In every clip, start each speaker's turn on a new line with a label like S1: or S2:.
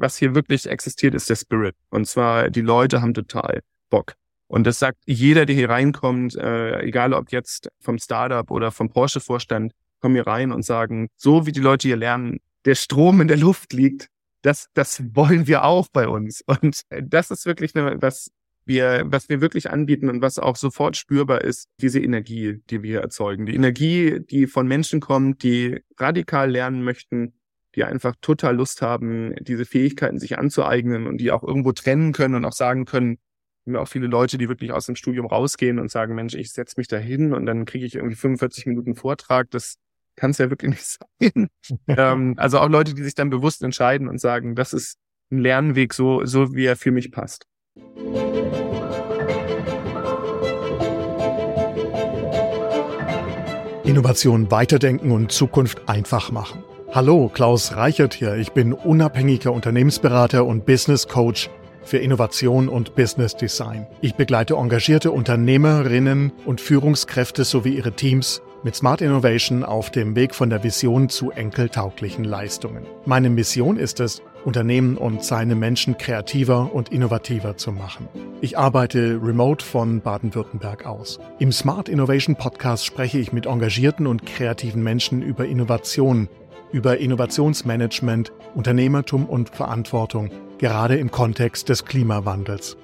S1: was hier wirklich existiert, ist der Spirit. Und zwar, die Leute haben total Bock. Und das sagt jeder, der hier reinkommt, äh, egal ob jetzt vom Startup oder vom Porsche-Vorstand, kommen hier rein und sagen, so wie die Leute hier lernen, der Strom in der Luft liegt, das, das wollen wir auch bei uns. Und das ist wirklich eine, was wir, was wir wirklich anbieten und was auch sofort spürbar ist, diese Energie, die wir erzeugen. Die Energie, die von Menschen kommt, die radikal lernen möchten, die einfach total Lust haben, diese Fähigkeiten sich anzueignen und die auch irgendwo trennen können und auch sagen können, haben auch viele Leute, die wirklich aus dem Studium rausgehen und sagen, Mensch, ich setze mich da hin und dann kriege ich irgendwie 45 Minuten Vortrag. Das kann es ja wirklich nicht sein. ähm, also auch Leute, die sich dann bewusst entscheiden und sagen, das ist ein Lernweg, so, so wie er für mich passt.
S2: Innovation weiterdenken und Zukunft einfach machen. Hallo, Klaus Reichert hier. Ich bin unabhängiger Unternehmensberater und Business Coach für Innovation und Business Design. Ich begleite engagierte Unternehmerinnen und Führungskräfte sowie ihre Teams mit Smart Innovation auf dem Weg von der Vision zu enkeltauglichen Leistungen. Meine Mission ist es, Unternehmen und seine Menschen kreativer und innovativer zu machen. Ich arbeite remote von Baden-Württemberg aus. Im Smart Innovation Podcast spreche ich mit engagierten und kreativen Menschen über Innovation, über Innovationsmanagement, Unternehmertum und Verantwortung, gerade im Kontext des Klimawandels.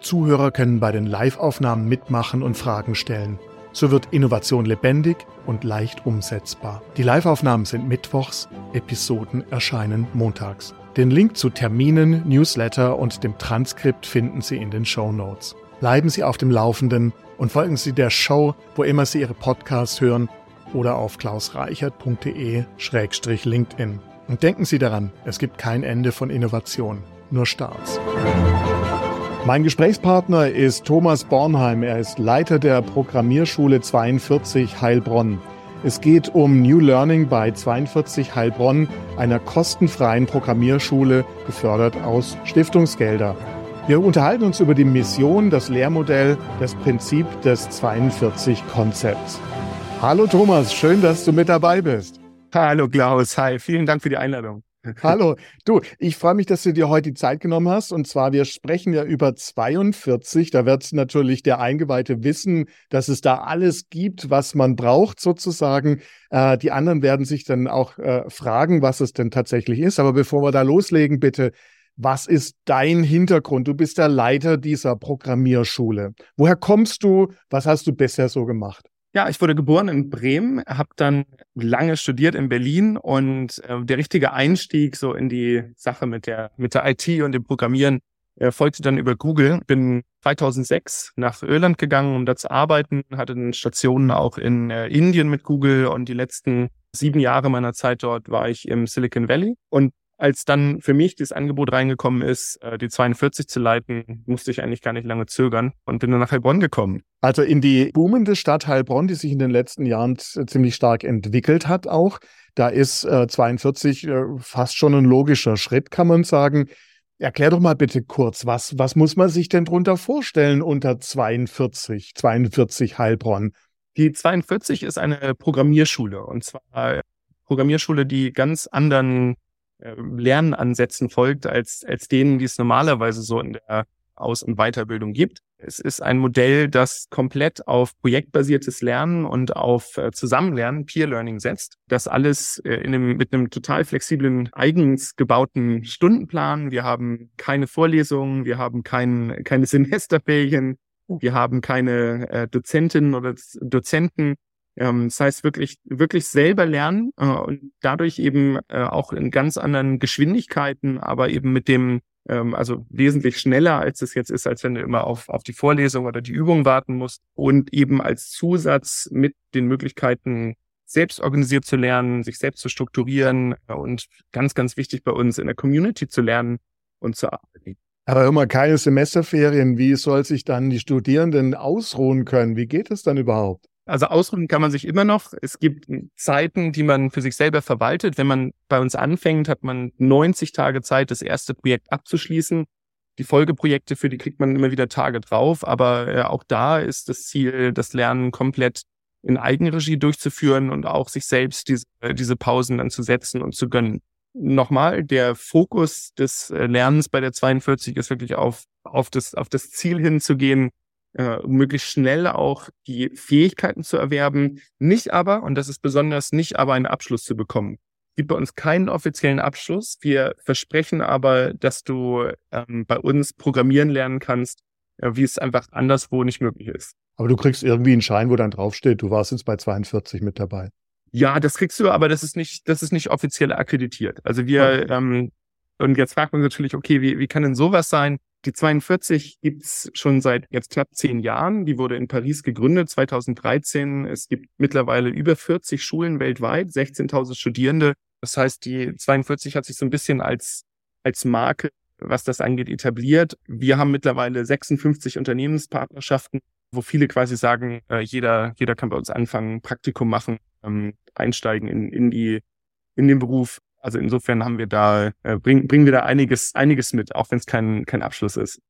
S2: Zuhörer können bei den Live-Aufnahmen mitmachen und Fragen stellen. So wird Innovation lebendig und leicht umsetzbar. Die Live-Aufnahmen sind mittwochs, Episoden erscheinen montags. Den Link zu Terminen, Newsletter und dem Transkript finden Sie in den Show Notes. Bleiben Sie auf dem Laufenden und folgen Sie der Show, wo immer Sie Ihre Podcasts hören oder auf klausreichert.de-linkedin. Und denken Sie daran, es gibt kein Ende von Innovation, nur Starts. Mein Gesprächspartner ist Thomas Bornheim. Er ist Leiter der Programmierschule 42 Heilbronn. Es geht um New Learning bei 42 Heilbronn, einer kostenfreien Programmierschule, gefördert aus Stiftungsgelder. Wir unterhalten uns über die Mission, das Lehrmodell, das Prinzip des 42-Konzepts. Hallo Thomas, schön, dass du mit dabei bist.
S1: Hallo Klaus, hi, vielen Dank für die Einladung.
S2: Hallo, du, ich freue mich, dass du dir heute die Zeit genommen hast. Und zwar, wir sprechen ja über 42. Da wird natürlich der Eingeweihte wissen, dass es da alles gibt, was man braucht, sozusagen. Äh, die anderen werden sich dann auch äh, fragen, was es denn tatsächlich ist. Aber bevor wir da loslegen, bitte, was ist dein Hintergrund? Du bist der Leiter dieser Programmierschule. Woher kommst du? Was hast du bisher so gemacht?
S1: Ja, ich wurde geboren in Bremen, habe dann lange studiert in Berlin und äh, der richtige Einstieg so in die Sache mit der mit der IT und dem Programmieren äh, folgte dann über Google. Bin 2006 nach Irland gegangen, um da zu arbeiten, hatte dann Stationen auch in äh, Indien mit Google und die letzten sieben Jahre meiner Zeit dort war ich im Silicon Valley und als dann für mich dieses Angebot reingekommen ist, äh, die 42 zu leiten, musste ich eigentlich gar nicht lange zögern und bin dann nach Heilbronn gekommen.
S2: Also in die boomende Stadt Heilbronn, die sich in den letzten Jahren ziemlich stark entwickelt hat auch. Da ist äh, 42 äh, fast schon ein logischer Schritt, kann man sagen. Erklär doch mal bitte kurz, was, was muss man sich denn drunter vorstellen unter 42, 42 Heilbronn?
S1: Die 42 ist eine Programmierschule und zwar Programmierschule, die ganz anderen äh, Lernansätzen folgt, als, als denen, die es normalerweise so in der Aus- und Weiterbildung gibt. Es ist ein Modell, das komplett auf projektbasiertes Lernen und auf äh, Zusammenlernen, Peer Learning setzt. Das alles äh, in einem, mit einem total flexiblen, eigens gebauten Stundenplan. Wir haben keine Vorlesungen, wir haben kein, keine Semesterferien, wir haben keine äh, Dozentinnen oder Dozenten, ähm, das heißt wirklich, wirklich selber lernen äh, und dadurch eben äh, auch in ganz anderen Geschwindigkeiten, aber eben mit dem, ähm, also wesentlich schneller, als es jetzt ist, als wenn du immer auf, auf die Vorlesung oder die Übung warten musst und eben als Zusatz mit den Möglichkeiten, selbst organisiert zu lernen, sich selbst zu strukturieren äh, und ganz, ganz wichtig bei uns in der Community zu lernen und zu arbeiten.
S2: Aber immer keine Semesterferien. Wie soll sich dann die Studierenden ausruhen können? Wie geht es dann überhaupt?
S1: Also ausruhen kann man sich immer noch. Es gibt Zeiten, die man für sich selber verwaltet. Wenn man bei uns anfängt, hat man 90 Tage Zeit, das erste Projekt abzuschließen. Die Folgeprojekte, für die kriegt man immer wieder Tage drauf. Aber äh, auch da ist das Ziel, das Lernen komplett in Eigenregie durchzuführen und auch sich selbst diese, diese Pausen dann zu setzen und zu gönnen. nochmal, der Fokus des äh, Lernens bei der 42 ist wirklich auf, auf, das, auf das Ziel hinzugehen, äh, möglichst schnell auch die Fähigkeiten zu erwerben, nicht aber, und das ist besonders, nicht aber einen Abschluss zu bekommen. Es gibt bei uns keinen offiziellen Abschluss. Wir versprechen aber, dass du ähm, bei uns programmieren lernen kannst, äh, wie es einfach anderswo nicht möglich ist.
S2: Aber du kriegst irgendwie einen Schein, wo dann draufsteht, du warst jetzt bei 42 mit dabei.
S1: Ja, das kriegst du, aber das ist nicht, das ist nicht offiziell akkreditiert. Also wir, okay. ähm, und jetzt fragt man natürlich, okay, wie, wie kann denn sowas sein? Die 42 gibt's schon seit jetzt knapp zehn Jahren. Die wurde in Paris gegründet, 2013. Es gibt mittlerweile über 40 Schulen weltweit, 16.000 Studierende. Das heißt, die 42 hat sich so ein bisschen als, als Marke, was das angeht, etabliert. Wir haben mittlerweile 56 Unternehmenspartnerschaften, wo viele quasi sagen, äh, jeder, jeder kann bei uns anfangen, Praktikum machen, ähm, einsteigen in, in die, in den Beruf. Also insofern haben wir da, äh, bringen, bringen wir da einiges, einiges mit, auch wenn es kein, kein Abschluss ist.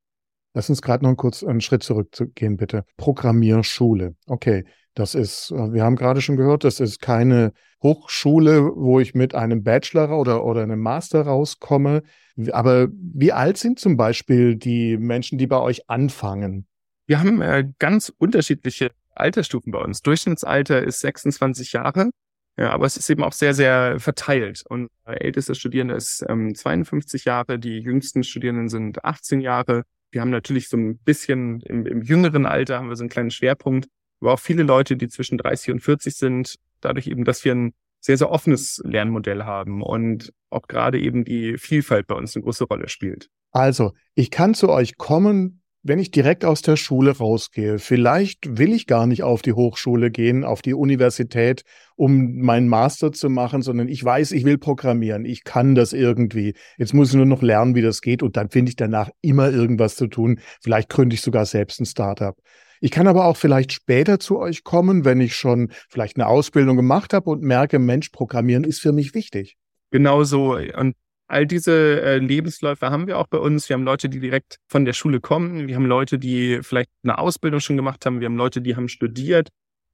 S2: Lass uns gerade noch kurz einen Schritt zurückgehen, bitte. Programmierschule. Okay, das ist, äh, wir haben gerade schon gehört, das ist keine Hochschule, wo ich mit einem Bachelor oder, oder einem Master rauskomme. Aber wie alt sind zum Beispiel die Menschen, die bei euch anfangen?
S1: Wir haben äh, ganz unterschiedliche Altersstufen bei uns. Durchschnittsalter ist 26 Jahre. Ja, aber es ist eben auch sehr, sehr verteilt. Und älteste Studierende ist ähm, 52 Jahre, die jüngsten Studierenden sind 18 Jahre. Wir haben natürlich so ein bisschen im, im jüngeren Alter haben wir so einen kleinen Schwerpunkt, aber auch viele Leute, die zwischen 30 und 40 sind, dadurch eben, dass wir ein sehr, sehr offenes Lernmodell haben und auch gerade eben die Vielfalt bei uns eine große Rolle spielt.
S2: Also, ich kann zu euch kommen, wenn ich direkt aus der Schule rausgehe, vielleicht will ich gar nicht auf die Hochschule gehen, auf die Universität, um meinen Master zu machen, sondern ich weiß, ich will programmieren, ich kann das irgendwie. Jetzt muss ich nur noch lernen, wie das geht und dann finde ich danach immer irgendwas zu tun. Vielleicht gründe ich sogar selbst ein Startup. Ich kann aber auch vielleicht später zu euch kommen, wenn ich schon vielleicht eine Ausbildung gemacht habe und merke, Mensch, Programmieren ist für mich wichtig.
S1: Genau so. Und All diese äh, Lebensläufe haben wir auch bei uns. Wir haben Leute, die direkt von der Schule kommen. Wir haben Leute, die vielleicht eine Ausbildung schon gemacht haben. Wir haben Leute, die haben studiert.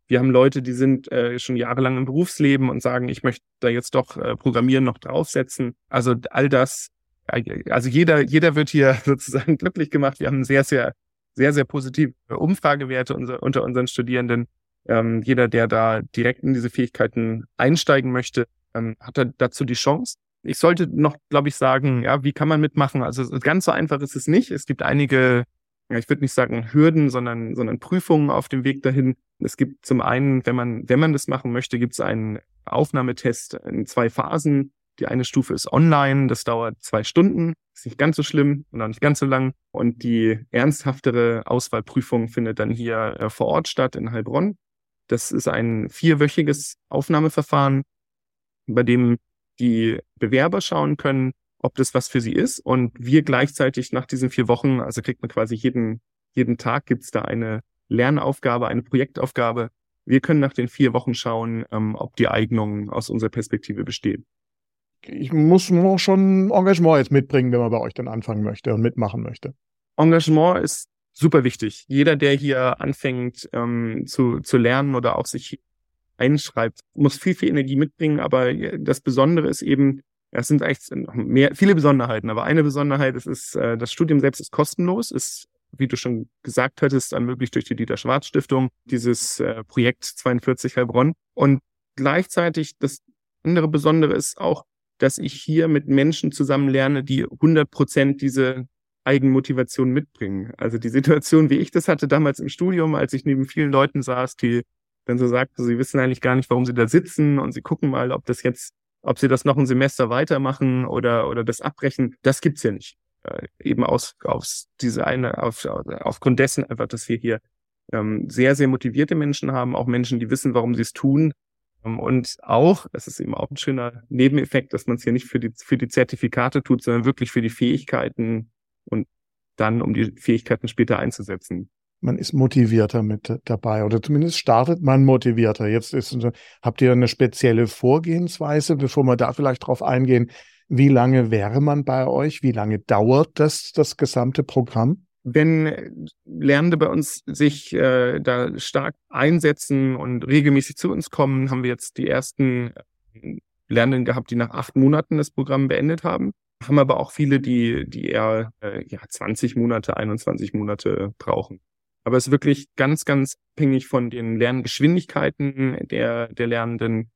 S1: Wir haben Leute, die sind äh, schon jahrelang im Berufsleben und sagen, ich möchte da jetzt doch äh, Programmieren noch draufsetzen. Also all das, also jeder, jeder wird hier sozusagen glücklich gemacht. Wir haben sehr, sehr, sehr, sehr positive Umfragewerte unser, unter unseren Studierenden. Ähm, jeder, der da direkt in diese Fähigkeiten einsteigen möchte, ähm, hat dazu die Chance. Ich sollte noch, glaube ich, sagen, ja, wie kann man mitmachen? Also ganz so einfach ist es nicht. Es gibt einige, ja, ich würde nicht sagen Hürden, sondern, sondern Prüfungen auf dem Weg dahin. Es gibt zum einen, wenn man, wenn man das machen möchte, gibt es einen Aufnahmetest in zwei Phasen. Die eine Stufe ist online, das dauert zwei Stunden, ist nicht ganz so schlimm und auch nicht ganz so lang. Und die ernsthaftere Auswahlprüfung findet dann hier äh, vor Ort statt in Heilbronn. Das ist ein vierwöchiges Aufnahmeverfahren, bei dem die Bewerber schauen können, ob das was für sie ist. Und wir gleichzeitig nach diesen vier Wochen, also kriegt man quasi jeden, jeden Tag gibt's da eine Lernaufgabe, eine Projektaufgabe. Wir können nach den vier Wochen schauen, ähm, ob die Eignung aus unserer Perspektive besteht.
S2: Ich muss nur schon Engagement jetzt mitbringen, wenn man bei euch dann anfangen möchte und mitmachen möchte.
S1: Engagement ist super wichtig. Jeder, der hier anfängt ähm, zu, zu lernen oder auch sich einschreibt, muss viel, viel Energie mitbringen. Aber das Besondere ist eben, es sind eigentlich mehr, viele Besonderheiten, aber eine Besonderheit ist, ist, äh, das Studium selbst ist kostenlos, ist, wie du schon gesagt hattest, ermöglicht durch die Dieter Schwarz Stiftung, dieses äh, Projekt 42 Heilbronn. Und gleichzeitig das andere Besondere ist auch, dass ich hier mit Menschen zusammen lerne, die 100 Prozent diese Eigenmotivation mitbringen. Also die Situation, wie ich das hatte damals im Studium, als ich neben vielen Leuten saß, die wenn sie sagt, sie wissen eigentlich gar nicht, warum sie da sitzen und sie gucken mal, ob das jetzt, ob sie das noch ein Semester weitermachen oder, oder das abbrechen. Das gibt's ja nicht. Äh, eben aus, aus diese eine, auf, aufgrund dessen einfach, dass wir hier ähm, sehr, sehr motivierte Menschen haben, auch Menschen, die wissen, warum sie es tun. Ähm, und auch, das ist eben auch ein schöner Nebeneffekt, dass man es hier nicht für die, für die Zertifikate tut, sondern wirklich für die Fähigkeiten und dann, um die Fähigkeiten später einzusetzen
S2: man ist motivierter mit dabei oder zumindest startet man motivierter. Jetzt ist, habt ihr eine spezielle Vorgehensweise, bevor wir da vielleicht drauf eingehen. Wie lange wäre man bei euch? Wie lange dauert das, das gesamte Programm?
S1: Wenn Lernende bei uns sich äh, da stark einsetzen und regelmäßig zu uns kommen, haben wir jetzt die ersten Lernenden gehabt, die nach acht Monaten das Programm beendet haben, haben aber auch viele, die, die eher äh, ja, 20 Monate, 21 Monate brauchen. Aber es ist wirklich ganz, ganz abhängig von den Lerngeschwindigkeiten der, der Lernenden.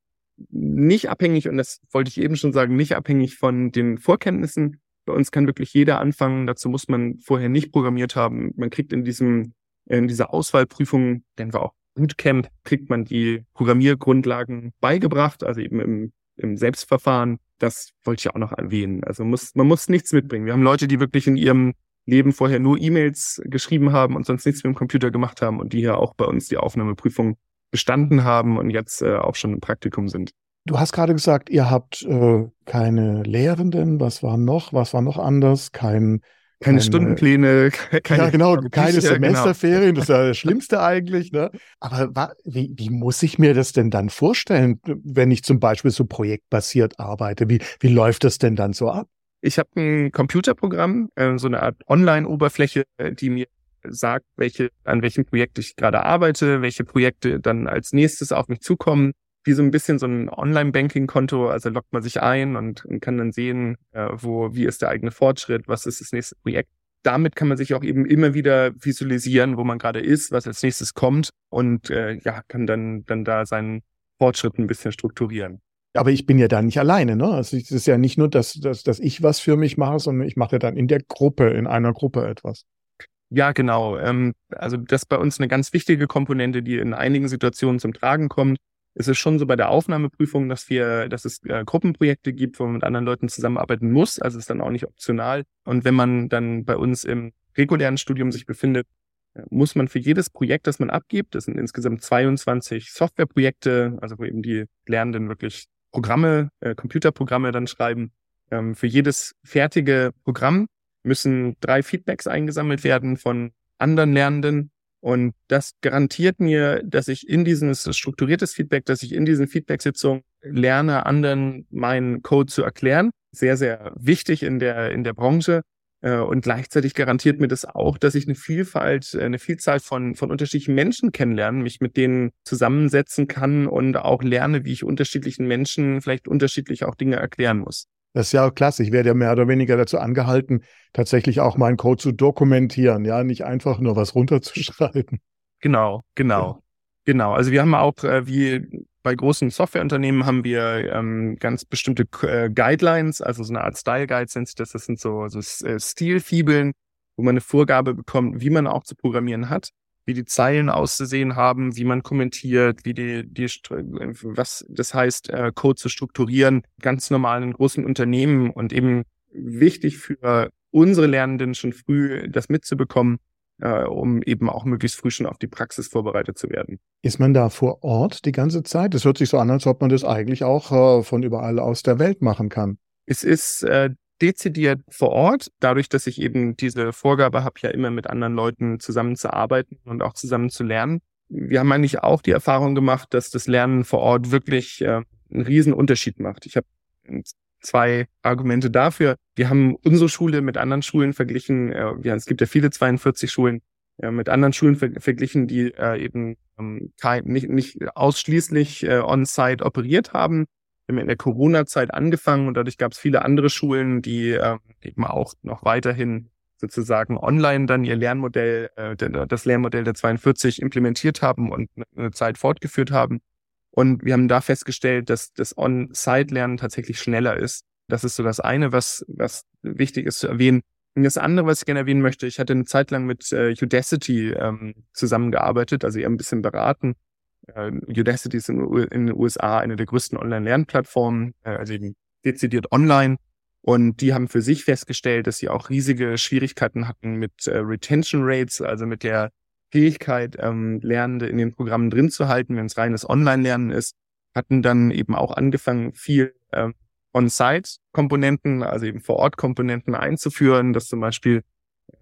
S1: Nicht abhängig, und das wollte ich eben schon sagen, nicht abhängig von den Vorkenntnissen. Bei uns kann wirklich jeder anfangen. Dazu muss man vorher nicht programmiert haben. Man kriegt in diesem, in dieser Auswahlprüfung, denn wir auch Bootcamp, kriegt man die Programmiergrundlagen beigebracht, also eben im, im Selbstverfahren. Das wollte ich auch noch erwähnen. Also muss, man muss nichts mitbringen. Wir haben Leute, die wirklich in ihrem Leben vorher nur E-Mails geschrieben haben und sonst nichts mit dem Computer gemacht haben und die hier auch bei uns die Aufnahmeprüfung bestanden haben und jetzt äh, auch schon im Praktikum sind.
S2: Du hast gerade gesagt, ihr habt äh, keine Lehrenden. Was war noch? Was war noch anders? Kein
S1: keine, keine Stundenpläne,
S2: keine, ja, genau, keine genau. Semesterferien, genau. das ist ja das Schlimmste eigentlich. Ne? Aber wie, wie muss ich mir das denn dann vorstellen, wenn ich zum Beispiel so projektbasiert arbeite? Wie, wie läuft das denn dann so ab?
S1: Ich habe ein Computerprogramm, äh, so eine Art Online-Oberfläche, die mir sagt, welche, an welchem Projekt ich gerade arbeite, welche Projekte dann als nächstes auf mich zukommen. Wie so ein bisschen so ein Online-Banking-Konto, also loggt man sich ein und, und kann dann sehen, äh, wo, wie ist der eigene Fortschritt, was ist das nächste Projekt. Damit kann man sich auch eben immer wieder visualisieren, wo man gerade ist, was als nächstes kommt und äh, ja, kann dann, dann da seinen Fortschritt ein bisschen strukturieren.
S2: Aber ich bin ja da nicht alleine, ne? Also es ist ja nicht nur, dass, dass, dass ich was für mich mache, sondern ich mache ja dann in der Gruppe, in einer Gruppe etwas.
S1: Ja, genau. Ähm, also das ist bei uns eine ganz wichtige Komponente, die in einigen Situationen zum Tragen kommt. Es ist schon so bei der Aufnahmeprüfung, dass wir, dass es äh, Gruppenprojekte gibt, wo man mit anderen Leuten zusammenarbeiten muss. Also ist dann auch nicht optional. Und wenn man dann bei uns im regulären Studium sich befindet, muss man für jedes Projekt, das man abgibt, das sind insgesamt 22 Softwareprojekte, also wo eben die Lernenden wirklich Programme, äh, Computerprogramme dann schreiben. Ähm, für jedes fertige Programm müssen drei Feedbacks eingesammelt werden von anderen Lernenden. Und das garantiert mir, dass ich in dieses strukturiertes Feedback, dass ich in diesen Feedback-Sitzungen lerne, anderen meinen Code zu erklären. Sehr, sehr wichtig in der, in der Branche. Äh, und gleichzeitig garantiert mir das auch, dass ich eine Vielfalt, äh, eine Vielzahl von, von unterschiedlichen Menschen kennenlerne, mich mit denen zusammensetzen kann und auch lerne, wie ich unterschiedlichen Menschen vielleicht unterschiedlich auch Dinge erklären muss.
S2: Das ist ja auch klasse. Ich werde ja mehr oder weniger dazu angehalten, tatsächlich auch meinen Code zu dokumentieren, ja, nicht einfach nur was runterzuschreiben.
S1: Genau, genau. Ja. Genau, also wir haben auch, äh, wie bei großen Softwareunternehmen haben wir ähm, ganz bestimmte äh, Guidelines, also so eine Art Style Guides sind das. Das sind so, so äh, Stilfibeln, wo man eine Vorgabe bekommt, wie man auch zu programmieren hat, wie die Zeilen auszusehen haben, wie man kommentiert, wie die, die was das heißt, äh, Code zu strukturieren, ganz normal in großen Unternehmen und eben wichtig für unsere Lernenden schon früh das mitzubekommen, äh, um eben auch möglichst früh schon auf die Praxis vorbereitet zu werden.
S2: Ist man da vor Ort die ganze Zeit? Es hört sich so an, als ob man das eigentlich auch äh, von überall aus der Welt machen kann.
S1: Es ist äh, dezidiert vor Ort, dadurch, dass ich eben diese Vorgabe habe, ja immer mit anderen Leuten zusammenzuarbeiten und auch zusammen zu lernen. Wir haben eigentlich auch die Erfahrung gemacht, dass das Lernen vor Ort wirklich äh, einen riesen Unterschied macht. Ich habe zwei Argumente dafür. Wir haben unsere Schule mit anderen Schulen verglichen. Äh, ja, es gibt ja viele 42 Schulen äh, mit anderen Schulen ver verglichen, die äh, eben ähm, kein, nicht, nicht ausschließlich äh, on-site operiert haben. Wir haben in der Corona-Zeit angefangen und dadurch gab es viele andere Schulen, die äh, eben auch noch weiterhin sozusagen online dann ihr Lernmodell, äh, das Lernmodell der 42 implementiert haben und eine Zeit fortgeführt haben. Und wir haben da festgestellt, dass das On-Site-Lernen tatsächlich schneller ist. Das ist so das eine, was, was wichtig ist zu erwähnen. Und das andere, was ich gerne erwähnen möchte, ich hatte eine Zeit lang mit äh, Udacity ähm, zusammengearbeitet, also eher ein bisschen beraten. Äh, Udacity ist in, in, den USA eine der größten Online-Lernplattformen, äh, also eben dezidiert online. Und die haben für sich festgestellt, dass sie auch riesige Schwierigkeiten hatten mit äh, Retention Rates, also mit der Fähigkeit, ähm, Lernende in den Programmen drin zu halten, wenn es reines Online-Lernen ist, hatten dann eben auch angefangen, viel ähm, On-Site-Komponenten, also eben Vor-Ort-Komponenten einzuführen, dass zum Beispiel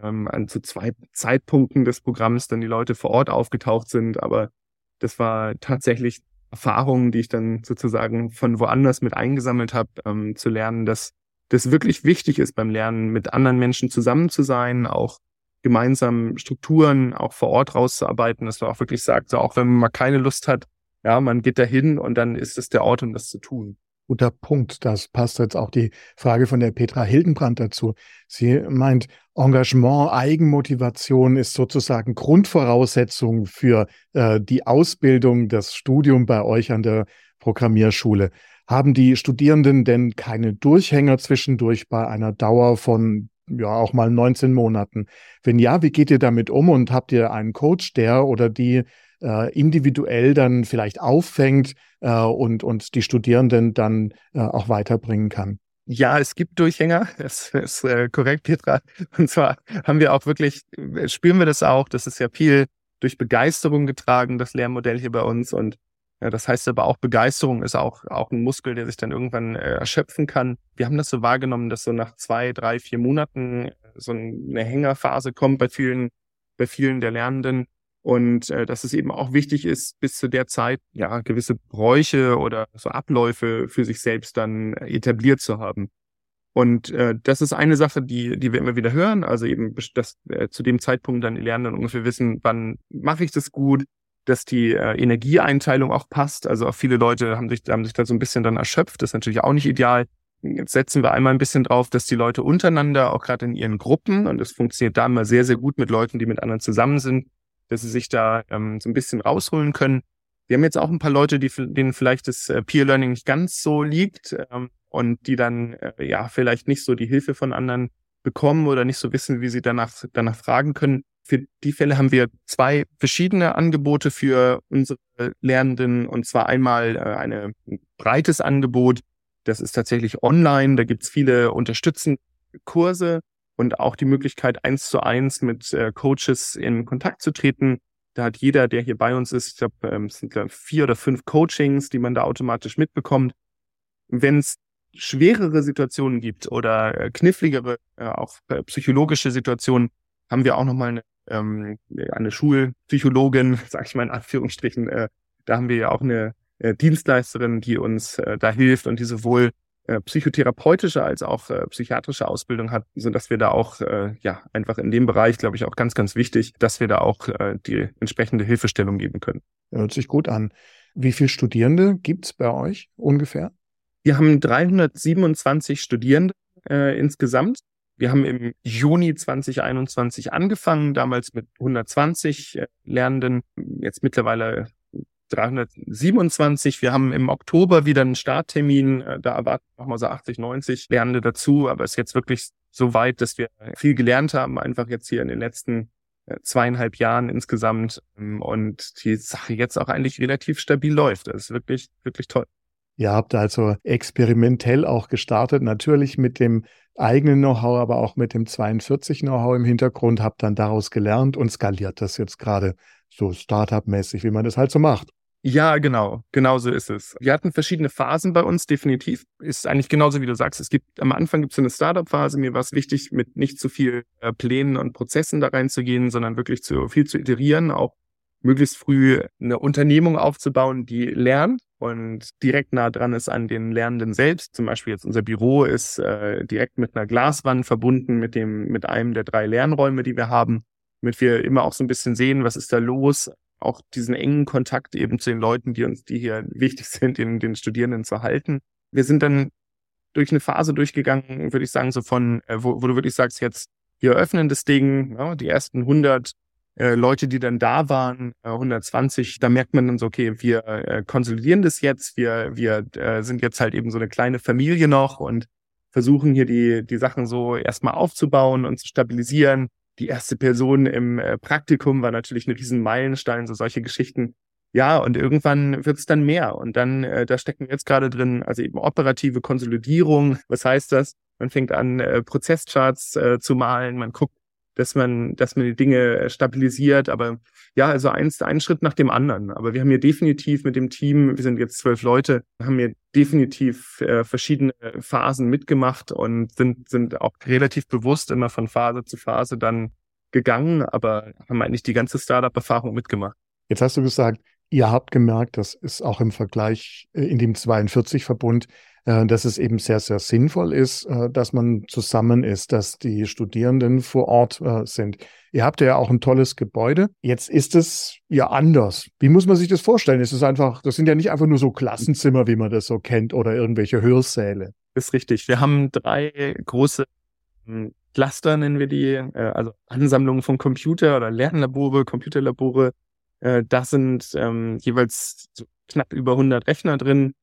S1: ähm, an zu zwei Zeitpunkten des Programms dann die Leute vor Ort aufgetaucht sind. Aber das war tatsächlich Erfahrungen, die ich dann sozusagen von woanders mit eingesammelt habe, ähm, zu lernen, dass das wirklich wichtig ist beim Lernen, mit anderen Menschen zusammen zu sein, auch gemeinsam Strukturen auch vor Ort rauszuarbeiten, dass man auch wirklich sagt, so auch wenn man mal keine Lust hat, ja, man geht dahin und dann ist es der Ort, um das zu tun.
S2: Guter Punkt. Das passt jetzt auch die Frage von der Petra Hildenbrand dazu. Sie meint, Engagement, Eigenmotivation ist sozusagen Grundvoraussetzung für äh, die Ausbildung, das Studium bei euch an der Programmierschule. Haben die Studierenden denn keine Durchhänger zwischendurch bei einer Dauer von ja auch mal 19 Monaten? Wenn ja, wie geht ihr damit um und habt ihr einen Coach, der oder die äh, individuell dann vielleicht auffängt äh, und, und die Studierenden dann äh, auch weiterbringen kann?
S1: Ja, es gibt Durchhänger, das ist äh, korrekt, Petra. Und zwar haben wir auch wirklich, spüren wir das auch, das ist ja viel durch Begeisterung getragen, das Lernmodell hier bei uns. Und ja, das heißt aber auch, Begeisterung ist auch, auch ein Muskel, der sich dann irgendwann äh, erschöpfen kann. Wir haben das so wahrgenommen, dass so nach zwei, drei, vier Monaten äh, so eine Hängerphase kommt bei vielen, bei vielen der Lernenden. Und äh, dass es eben auch wichtig ist, bis zu der Zeit ja gewisse Bräuche oder so Abläufe für sich selbst dann etabliert zu haben. Und äh, das ist eine Sache, die, die wir immer wieder hören. Also eben, dass äh, zu dem Zeitpunkt dann die Lernenden ungefähr wissen, wann mache ich das gut, dass die äh, Energieeinteilung auch passt. Also auch viele Leute haben sich, haben sich da so ein bisschen dann erschöpft. Das ist natürlich auch nicht ideal. Jetzt setzen wir einmal ein bisschen drauf, dass die Leute untereinander, auch gerade in ihren Gruppen, und das funktioniert da immer sehr, sehr gut mit Leuten, die mit anderen zusammen sind, dass sie sich da ähm, so ein bisschen rausholen können. Wir haben jetzt auch ein paar Leute, die, denen vielleicht das äh, Peer Learning nicht ganz so liegt ähm, und die dann äh, ja vielleicht nicht so die Hilfe von anderen bekommen oder nicht so wissen, wie sie danach, danach fragen können. Für die Fälle haben wir zwei verschiedene Angebote für unsere Lernenden. Und zwar einmal äh, eine, ein breites Angebot. Das ist tatsächlich online. Da gibt's viele unterstützende Kurse und auch die Möglichkeit, eins zu eins mit äh, Coaches in Kontakt zu treten. Da hat jeder, der hier bei uns ist, ich glaube, ähm, es sind vier oder fünf Coachings, die man da automatisch mitbekommt. Wenn es schwerere Situationen gibt oder äh, kniffligere, äh, auch äh, psychologische Situationen, haben wir auch nochmal eine ähm, eine Schulpsychologin, sag ich mal in Anführungsstrichen, äh, da haben wir ja auch eine äh, Dienstleisterin, die uns äh, da hilft und die sowohl äh, psychotherapeutische als auch äh, psychiatrische Ausbildung hat, so dass wir da auch äh, ja einfach in dem Bereich, glaube ich, auch ganz, ganz wichtig, dass wir da auch äh, die entsprechende Hilfestellung geben können.
S2: Hört sich gut an. Wie viele Studierende gibt's bei euch ungefähr?
S1: Wir haben 327 Studierende äh, insgesamt wir haben im Juni 2021 angefangen, damals mit 120 äh, Lernenden, jetzt mittlerweile 327. Wir haben im Oktober wieder einen Starttermin, äh, da erwarten wir nochmal so 80, 90 Lernende dazu, aber es ist jetzt wirklich so weit, dass wir viel gelernt haben, einfach jetzt hier in den letzten äh, zweieinhalb Jahren insgesamt ähm, und die Sache jetzt auch eigentlich relativ stabil läuft. Das ist wirklich, wirklich toll.
S2: Ihr habt also experimentell auch gestartet, natürlich mit dem eigenen Know-how, aber auch mit dem 42 Know-how im Hintergrund, habt dann daraus gelernt und skaliert das jetzt gerade so Startup-mäßig, wie man das halt so macht.
S1: Ja, genau. Genau so ist es. Wir hatten verschiedene Phasen bei uns, definitiv. Ist eigentlich genauso, wie du sagst. Es gibt, am Anfang gibt es eine Startup-Phase. Mir war es wichtig, mit nicht zu viel äh, Plänen und Prozessen da reinzugehen, sondern wirklich zu viel zu iterieren, auch möglichst früh eine Unternehmung aufzubauen, die lernt und direkt nah dran ist an den Lernenden selbst. Zum Beispiel jetzt unser Büro ist äh, direkt mit einer Glaswand verbunden mit dem, mit einem der drei Lernräume, die wir haben, damit wir immer auch so ein bisschen sehen, was ist da los, auch diesen engen Kontakt eben zu den Leuten, die uns, die hier wichtig sind, den, den Studierenden zu halten. Wir sind dann durch eine Phase durchgegangen, würde ich sagen, so von, äh, wo, wo du wirklich sagst, jetzt, wir öffnen das Ding, ja, die ersten 100 äh, Leute, die dann da waren, äh, 120, da merkt man dann so, okay, wir äh, konsolidieren das jetzt, wir, wir äh, sind jetzt halt eben so eine kleine Familie noch und versuchen hier die, die Sachen so erstmal aufzubauen und zu stabilisieren. Die erste Person im äh, Praktikum war natürlich ein riesen Meilenstein, so solche Geschichten. Ja, und irgendwann wird es dann mehr. Und dann, äh, da stecken wir jetzt gerade drin, also eben operative Konsolidierung. Was heißt das? Man fängt an, äh, Prozesscharts äh, zu malen, man guckt, dass man, dass man die Dinge äh, stabilisiert. Aber ja, also eins, ein Schritt nach dem anderen. Aber wir haben hier definitiv mit dem Team, wir sind jetzt zwölf Leute, haben hier definitiv äh, verschiedene Phasen mitgemacht und sind, sind auch relativ bewusst immer von Phase zu Phase dann gegangen, aber haben eigentlich die ganze Startup-Erfahrung mitgemacht.
S2: Jetzt hast du gesagt, ihr habt gemerkt, das ist auch im Vergleich äh, in dem 42-Verbund, äh, dass es eben sehr, sehr sinnvoll ist, äh, dass man zusammen ist, dass die Studierenden vor Ort sind. Ihr habt ja auch ein tolles Gebäude. Jetzt ist es ja anders. Wie muss man sich das vorstellen? Es ist einfach, das sind ja nicht einfach nur so Klassenzimmer, wie man das so kennt, oder irgendwelche Hörsäle.
S1: Ist richtig. Wir haben drei große hm, Cluster, nennen wir die, also Ansammlungen von Computer oder Lernlabore, Computerlabore, äh, da sind ähm, jeweils knapp über 100 Rechner drin.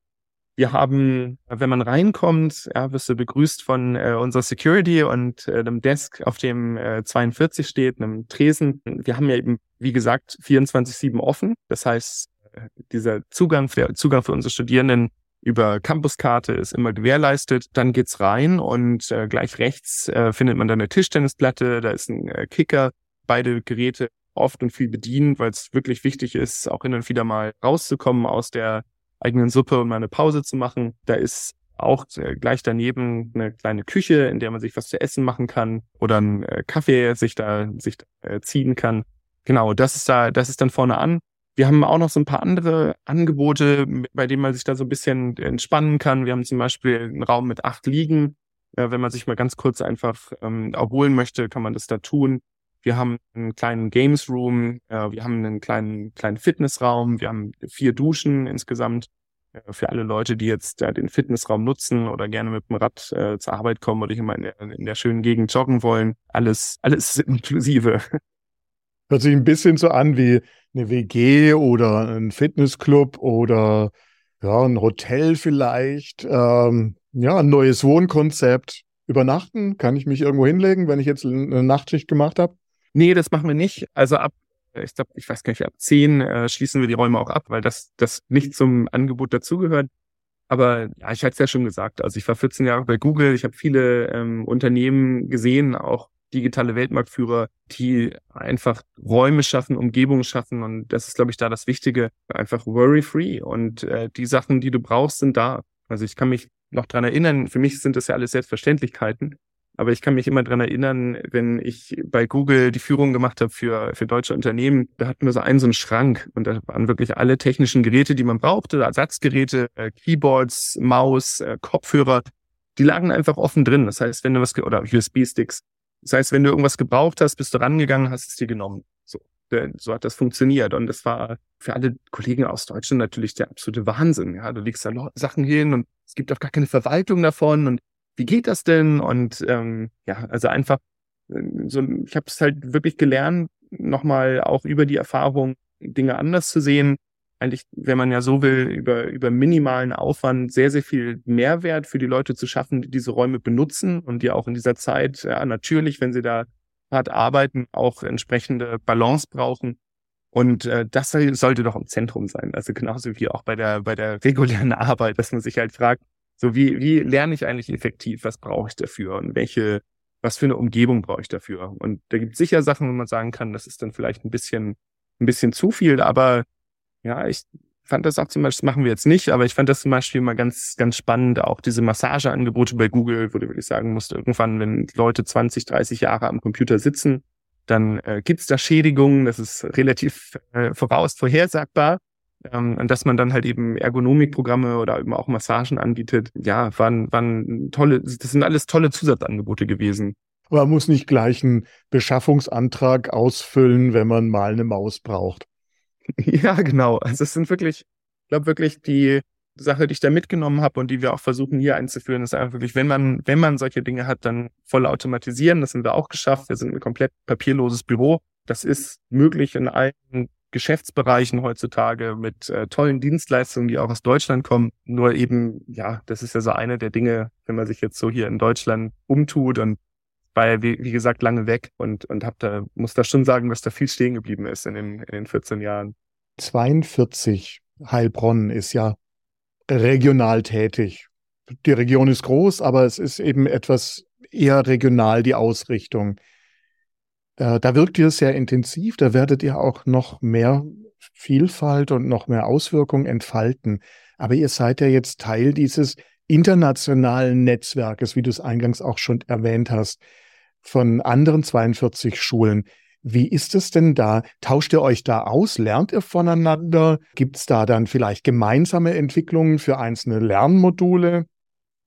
S1: Wir haben, wenn man reinkommt, ja, wirst du begrüßt von äh, unserer Security und äh, einem Desk, auf dem äh, 42 steht, einem Tresen. Wir haben ja eben, wie gesagt, 24-7 offen. Das heißt, äh, dieser Zugang für, Zugang für unsere Studierenden über Campuskarte ist immer gewährleistet. Dann geht's rein und äh, gleich rechts äh, findet man dann eine Tischtennisplatte, da ist ein äh, Kicker. Beide Geräte oft und viel bedienen, weil es wirklich wichtig ist, auch hin und wieder mal rauszukommen aus der eigenen Suppe und mal eine Pause zu machen. Da ist auch gleich daneben eine kleine Küche, in der man sich was zu essen machen kann oder einen äh, Kaffee sich da sich da, äh, ziehen kann. Genau, das ist da, das ist dann vorne an. Wir haben auch noch so ein paar andere Angebote, bei denen man sich da so ein bisschen entspannen kann. Wir haben zum Beispiel einen Raum mit acht Liegen. Äh, wenn man sich mal ganz kurz einfach ähm, erholen möchte, kann man das da tun. Wir haben einen kleinen Games Room, äh, wir haben einen kleinen, kleinen Fitnessraum, wir haben vier Duschen insgesamt äh, für alle Leute, die jetzt äh, den Fitnessraum nutzen oder gerne mit dem Rad äh, zur Arbeit kommen oder hier mal in der, in der schönen Gegend joggen wollen. Alles, alles inklusive.
S2: Hört sich ein bisschen so an wie eine WG oder ein Fitnessclub oder ja, ein Hotel vielleicht. Ähm, ja, ein neues Wohnkonzept. Übernachten? Kann ich mich irgendwo hinlegen, wenn ich jetzt eine Nachtschicht gemacht habe?
S1: Nee, das machen wir nicht. Also ab, äh, ich glaube, ich weiß gar nicht, ab zehn äh, schließen wir die Räume auch ab, weil das, das nicht zum Angebot dazugehört. Aber ja, ich hatte es ja schon gesagt. Also ich war 14 Jahre bei Google, ich habe viele ähm, Unternehmen gesehen, auch digitale Weltmarktführer, die einfach Räume schaffen, Umgebungen schaffen. Und das ist, glaube ich, da das Wichtige. Einfach worry-free. Und äh, die Sachen, die du brauchst, sind da. Also ich kann mich noch dran erinnern, für mich sind das ja alles Selbstverständlichkeiten. Aber ich kann mich immer dran erinnern, wenn ich bei Google die Führung gemacht habe für, für deutsche Unternehmen, da hatten wir so einen so einen Schrank und da waren wirklich alle technischen Geräte, die man brauchte, Ersatzgeräte, äh, Keyboards, Maus, äh, Kopfhörer, die lagen einfach offen drin. Das heißt, wenn du was, oder USB-Sticks. Das heißt, wenn du irgendwas gebraucht hast, bist du rangegangen, hast es dir genommen. So, so hat das funktioniert. Und das war für alle Kollegen aus Deutschland natürlich der absolute Wahnsinn. Ja, du legst da Sachen hin und es gibt auch gar keine Verwaltung davon und wie geht das denn? Und ähm, ja, also einfach äh, so, ich habe es halt wirklich gelernt, nochmal auch über die Erfahrung Dinge anders zu sehen. Eigentlich, wenn man ja so will, über, über minimalen Aufwand sehr, sehr viel Mehrwert für die Leute zu schaffen, die diese Räume benutzen und die auch in dieser Zeit, ja, natürlich, wenn sie da hart arbeiten, auch entsprechende Balance brauchen. Und äh, das sollte doch im Zentrum sein. Also genauso wie auch bei der, bei der regulären Arbeit, dass man sich halt fragt, so wie, wie lerne ich eigentlich effektiv? Was brauche ich dafür? Und welche, was für eine Umgebung brauche ich dafür? Und da gibt es sicher Sachen, wo man sagen kann, das ist dann vielleicht ein bisschen, ein bisschen zu viel, aber ja, ich fand das auch zum Beispiel, das machen wir jetzt nicht, aber ich fand das zum Beispiel mal ganz, ganz spannend, auch diese Massageangebote bei Google, wo du wirklich sagen musst, irgendwann, wenn Leute 20, 30 Jahre am Computer sitzen, dann äh, gibt es da Schädigungen, das ist relativ äh, voraus vorhersagbar. Ähm, und dass man dann halt eben Ergonomikprogramme oder eben auch Massagen anbietet, ja, waren, waren tolle, das sind alles tolle Zusatzangebote gewesen.
S2: Man muss nicht gleich einen Beschaffungsantrag ausfüllen, wenn man mal eine Maus braucht.
S1: Ja, genau. Also es sind wirklich, ich glaube wirklich die Sache, die ich da mitgenommen habe und die wir auch versuchen hier einzuführen, ist einfach wirklich, wenn man, wenn man solche Dinge hat, dann voll automatisieren. Das haben wir auch geschafft. Wir sind ein komplett papierloses Büro. Das ist möglich in allen Geschäftsbereichen heutzutage mit äh, tollen Dienstleistungen, die auch aus Deutschland kommen. Nur eben, ja, das ist ja so eine der Dinge, wenn man sich jetzt so hier in Deutschland umtut und ja, wie, wie gesagt, lange weg und, und hab da, muss da schon sagen, dass da viel stehen geblieben ist in den, in den 14 Jahren.
S2: 42 Heilbronn ist ja regional tätig. Die Region ist groß, aber es ist eben etwas eher regional die Ausrichtung. Äh, da wirkt ihr sehr intensiv, da werdet ihr auch noch mehr Vielfalt und noch mehr Auswirkungen entfalten. Aber ihr seid ja jetzt Teil dieses internationalen Netzwerkes, wie du es eingangs auch schon erwähnt hast, von anderen 42 Schulen. Wie ist es denn da? Tauscht ihr euch da aus? Lernt ihr voneinander? Gibt es da dann vielleicht gemeinsame Entwicklungen für einzelne Lernmodule?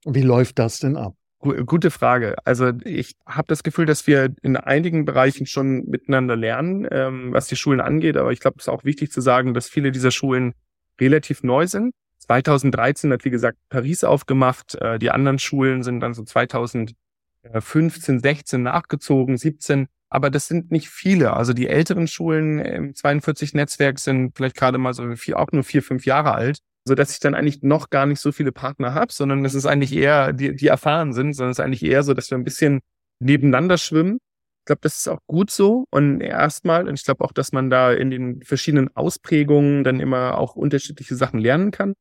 S2: Wie läuft das denn ab?
S1: Gute Frage. Also ich habe das Gefühl, dass wir in einigen Bereichen schon miteinander lernen, ähm, was die Schulen angeht. Aber ich glaube, es ist auch wichtig zu sagen, dass viele dieser Schulen relativ neu sind. 2013 hat, wie gesagt, Paris aufgemacht. Äh, die anderen Schulen sind dann so 2015, 16 nachgezogen, 17. Aber das sind nicht viele. Also die älteren Schulen im 42-Netzwerk sind vielleicht gerade mal so vier, auch nur vier, fünf Jahre alt so dass ich dann eigentlich noch gar nicht so viele Partner habe, sondern es ist eigentlich eher, die, die erfahren sind, sondern es ist eigentlich eher so, dass wir ein bisschen nebeneinander schwimmen. Ich glaube, das ist auch gut so und erstmal, und ich glaube auch, dass man da in den verschiedenen Ausprägungen dann immer auch unterschiedliche Sachen lernen kann.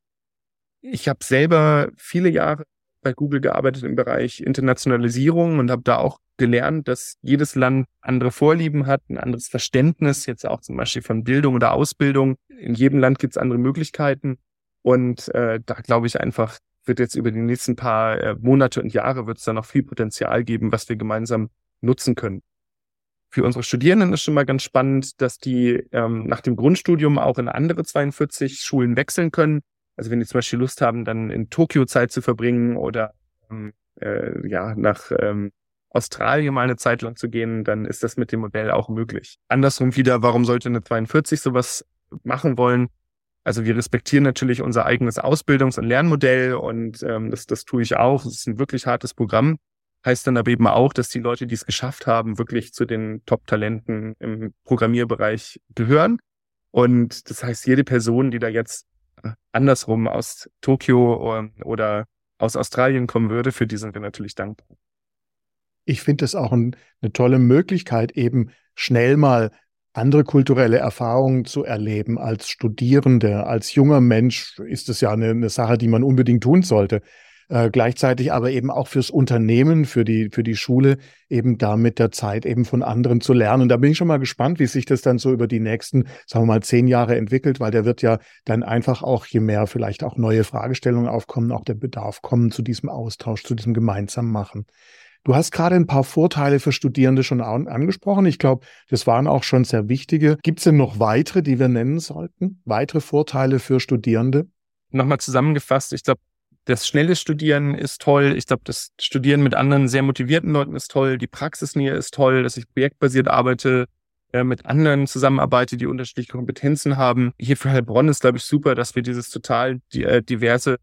S1: Ich habe selber viele Jahre bei Google gearbeitet im Bereich Internationalisierung und habe da auch gelernt, dass jedes Land andere Vorlieben hat, ein anderes Verständnis, jetzt auch zum Beispiel von Bildung oder Ausbildung. In jedem Land gibt es andere Möglichkeiten. Und äh, da glaube ich einfach, wird jetzt über die nächsten paar äh, Monate und Jahre wird es da noch viel Potenzial geben, was wir gemeinsam nutzen können. Für unsere Studierenden ist schon mal ganz spannend, dass die ähm, nach dem Grundstudium auch in andere 42 Schulen wechseln können. Also wenn die zum Beispiel Lust haben, dann in Tokio Zeit zu verbringen oder ähm, äh, ja nach ähm, Australien mal eine Zeit lang zu gehen, dann ist das mit dem Modell auch möglich. Andersrum wieder, warum sollte eine 42 sowas machen wollen? Also wir respektieren natürlich unser eigenes Ausbildungs- und Lernmodell und ähm, das, das tue ich auch. Es ist ein wirklich hartes Programm. Heißt dann aber eben auch, dass die Leute, die es geschafft haben, wirklich zu den Top-Talenten im Programmierbereich gehören. Und das heißt, jede Person, die da jetzt äh, andersrum aus Tokio ähm, oder aus Australien kommen würde, für die sind wir natürlich dankbar.
S2: Ich finde es auch ein, eine tolle Möglichkeit, eben schnell mal andere kulturelle Erfahrungen zu erleben als Studierende, als junger Mensch ist es ja eine, eine Sache, die man unbedingt tun sollte. Äh, gleichzeitig aber eben auch fürs Unternehmen, für die, für die Schule, eben da mit der Zeit eben von anderen zu lernen. Und da bin ich schon mal gespannt, wie sich das dann so über die nächsten, sagen wir mal, zehn Jahre entwickelt, weil der wird ja dann einfach auch, je mehr vielleicht auch neue Fragestellungen aufkommen, auch der Bedarf kommen zu diesem Austausch, zu diesem gemeinsamen Machen. Du hast gerade ein paar Vorteile für Studierende schon an angesprochen. Ich glaube, das waren auch schon sehr wichtige. Gibt es denn noch weitere, die wir nennen sollten? Weitere Vorteile für Studierende?
S1: Nochmal zusammengefasst, ich glaube, das schnelle Studieren ist toll. Ich glaube, das Studieren mit anderen sehr motivierten Leuten ist toll. Die Praxisnähe ist toll, dass ich projektbasiert arbeite, äh, mit anderen zusammenarbeite, die unterschiedliche Kompetenzen haben. Hier für Heilbronn ist, glaube ich, super, dass wir dieses total äh, diverse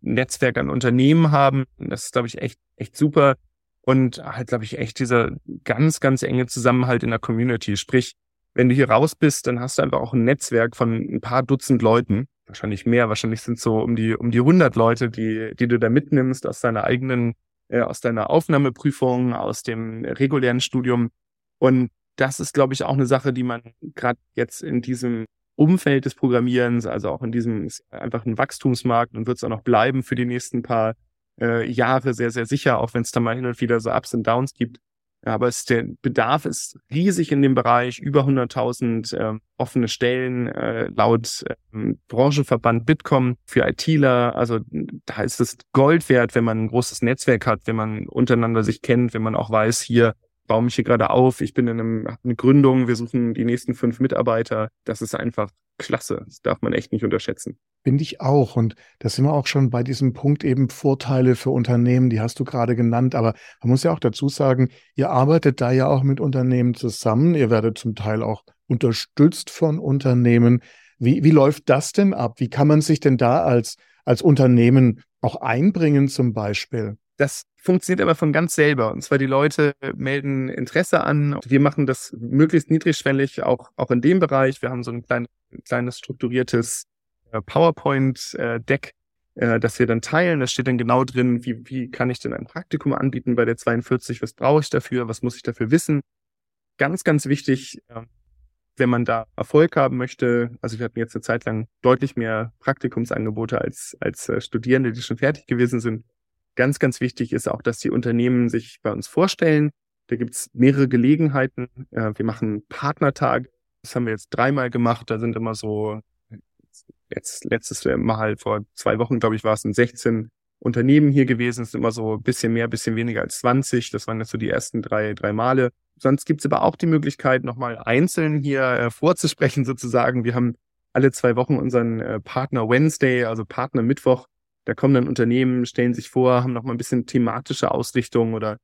S1: Netzwerk an Unternehmen haben. Das ist, glaube ich, echt, echt super. Und halt, glaube ich, echt dieser ganz, ganz enge Zusammenhalt in der Community. Sprich, wenn du hier raus bist, dann hast du einfach auch ein Netzwerk von ein paar Dutzend Leuten. Wahrscheinlich mehr. Wahrscheinlich sind so um die, um die 100 Leute, die, die du da mitnimmst aus deiner eigenen, äh, aus deiner Aufnahmeprüfung, aus dem regulären Studium. Und das ist, glaube ich, auch eine Sache, die man gerade jetzt in diesem Umfeld des Programmierens, also auch in diesem ist einfach ein Wachstumsmarkt und wird es auch noch bleiben für die nächsten paar äh, Jahre sehr, sehr sicher, auch wenn es da mal hin und wieder so Ups und Downs gibt. Aber es, der Bedarf ist riesig in dem Bereich, über 100.000 äh, offene Stellen äh, laut äh, Branchenverband Bitkom für ITler. Also da ist es Gold wert, wenn man ein großes Netzwerk hat, wenn man untereinander sich kennt, wenn man auch weiß, hier baue mich hier gerade auf, ich bin in einem, eine Gründung, wir suchen die nächsten fünf Mitarbeiter. Das ist einfach klasse. Das darf man echt nicht unterschätzen.
S2: Finde ich auch. Und da sind wir auch schon bei diesem Punkt eben Vorteile für Unternehmen, die hast du gerade genannt. Aber man muss ja auch dazu sagen, ihr arbeitet da ja auch mit Unternehmen zusammen. Ihr werdet zum Teil auch unterstützt von Unternehmen. Wie, wie läuft das denn ab? Wie kann man sich denn da als, als Unternehmen auch einbringen zum Beispiel?
S1: Das funktioniert aber von ganz selber. Und zwar die Leute melden Interesse an. Wir machen das möglichst niedrigschwellig auch, auch in dem Bereich. Wir haben so ein klein, kleines strukturiertes äh, PowerPoint-Deck, äh, äh, das wir dann teilen. Da steht dann genau drin, wie, wie kann ich denn ein Praktikum anbieten bei der 42? Was brauche ich dafür? Was muss ich dafür wissen? Ganz, ganz wichtig, wenn man da Erfolg haben möchte. Also wir hatten jetzt eine Zeit lang deutlich mehr Praktikumsangebote als, als Studierende, die schon fertig gewesen sind Ganz, ganz wichtig ist auch, dass die Unternehmen sich bei uns vorstellen. Da gibt's mehrere Gelegenheiten. Wir machen Partnertage. Das haben wir jetzt dreimal gemacht. Da sind immer so, jetzt letztes Mal vor zwei Wochen, glaube ich, war es in 16 Unternehmen hier gewesen. Es sind immer so ein bisschen mehr, bisschen weniger als 20. Das waren jetzt so die ersten drei, drei Male. Sonst gibt's aber auch die Möglichkeit, nochmal einzeln hier äh, vorzusprechen sozusagen. Wir haben alle zwei Wochen unseren äh, Partner Wednesday, also Partner Mittwoch. Da kommen dann Unternehmen, stellen sich vor, haben nochmal ein bisschen thematische Ausrichtung oder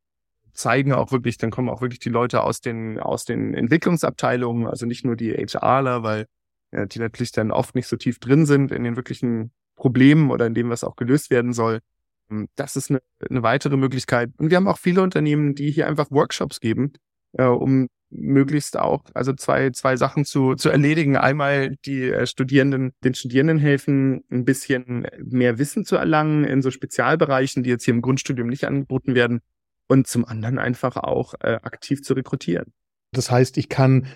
S1: zeigen auch wirklich, dann kommen auch wirklich die Leute aus den, aus den Entwicklungsabteilungen, also nicht nur die HRler, weil ja, die natürlich dann oft nicht so tief drin sind in den wirklichen Problemen oder in dem, was auch gelöst werden soll. Ähm, das ist eine, eine weitere Möglichkeit. Und wir haben auch viele Unternehmen, die hier einfach Workshops geben, äh, um möglichst auch, also zwei, zwei Sachen zu, zu erledigen. Einmal die äh, Studierenden, den Studierenden helfen, ein bisschen mehr Wissen zu erlangen in so Spezialbereichen, die jetzt hier im Grundstudium nicht angeboten werden. Und zum anderen einfach auch äh, aktiv zu rekrutieren.
S2: Das heißt, ich kann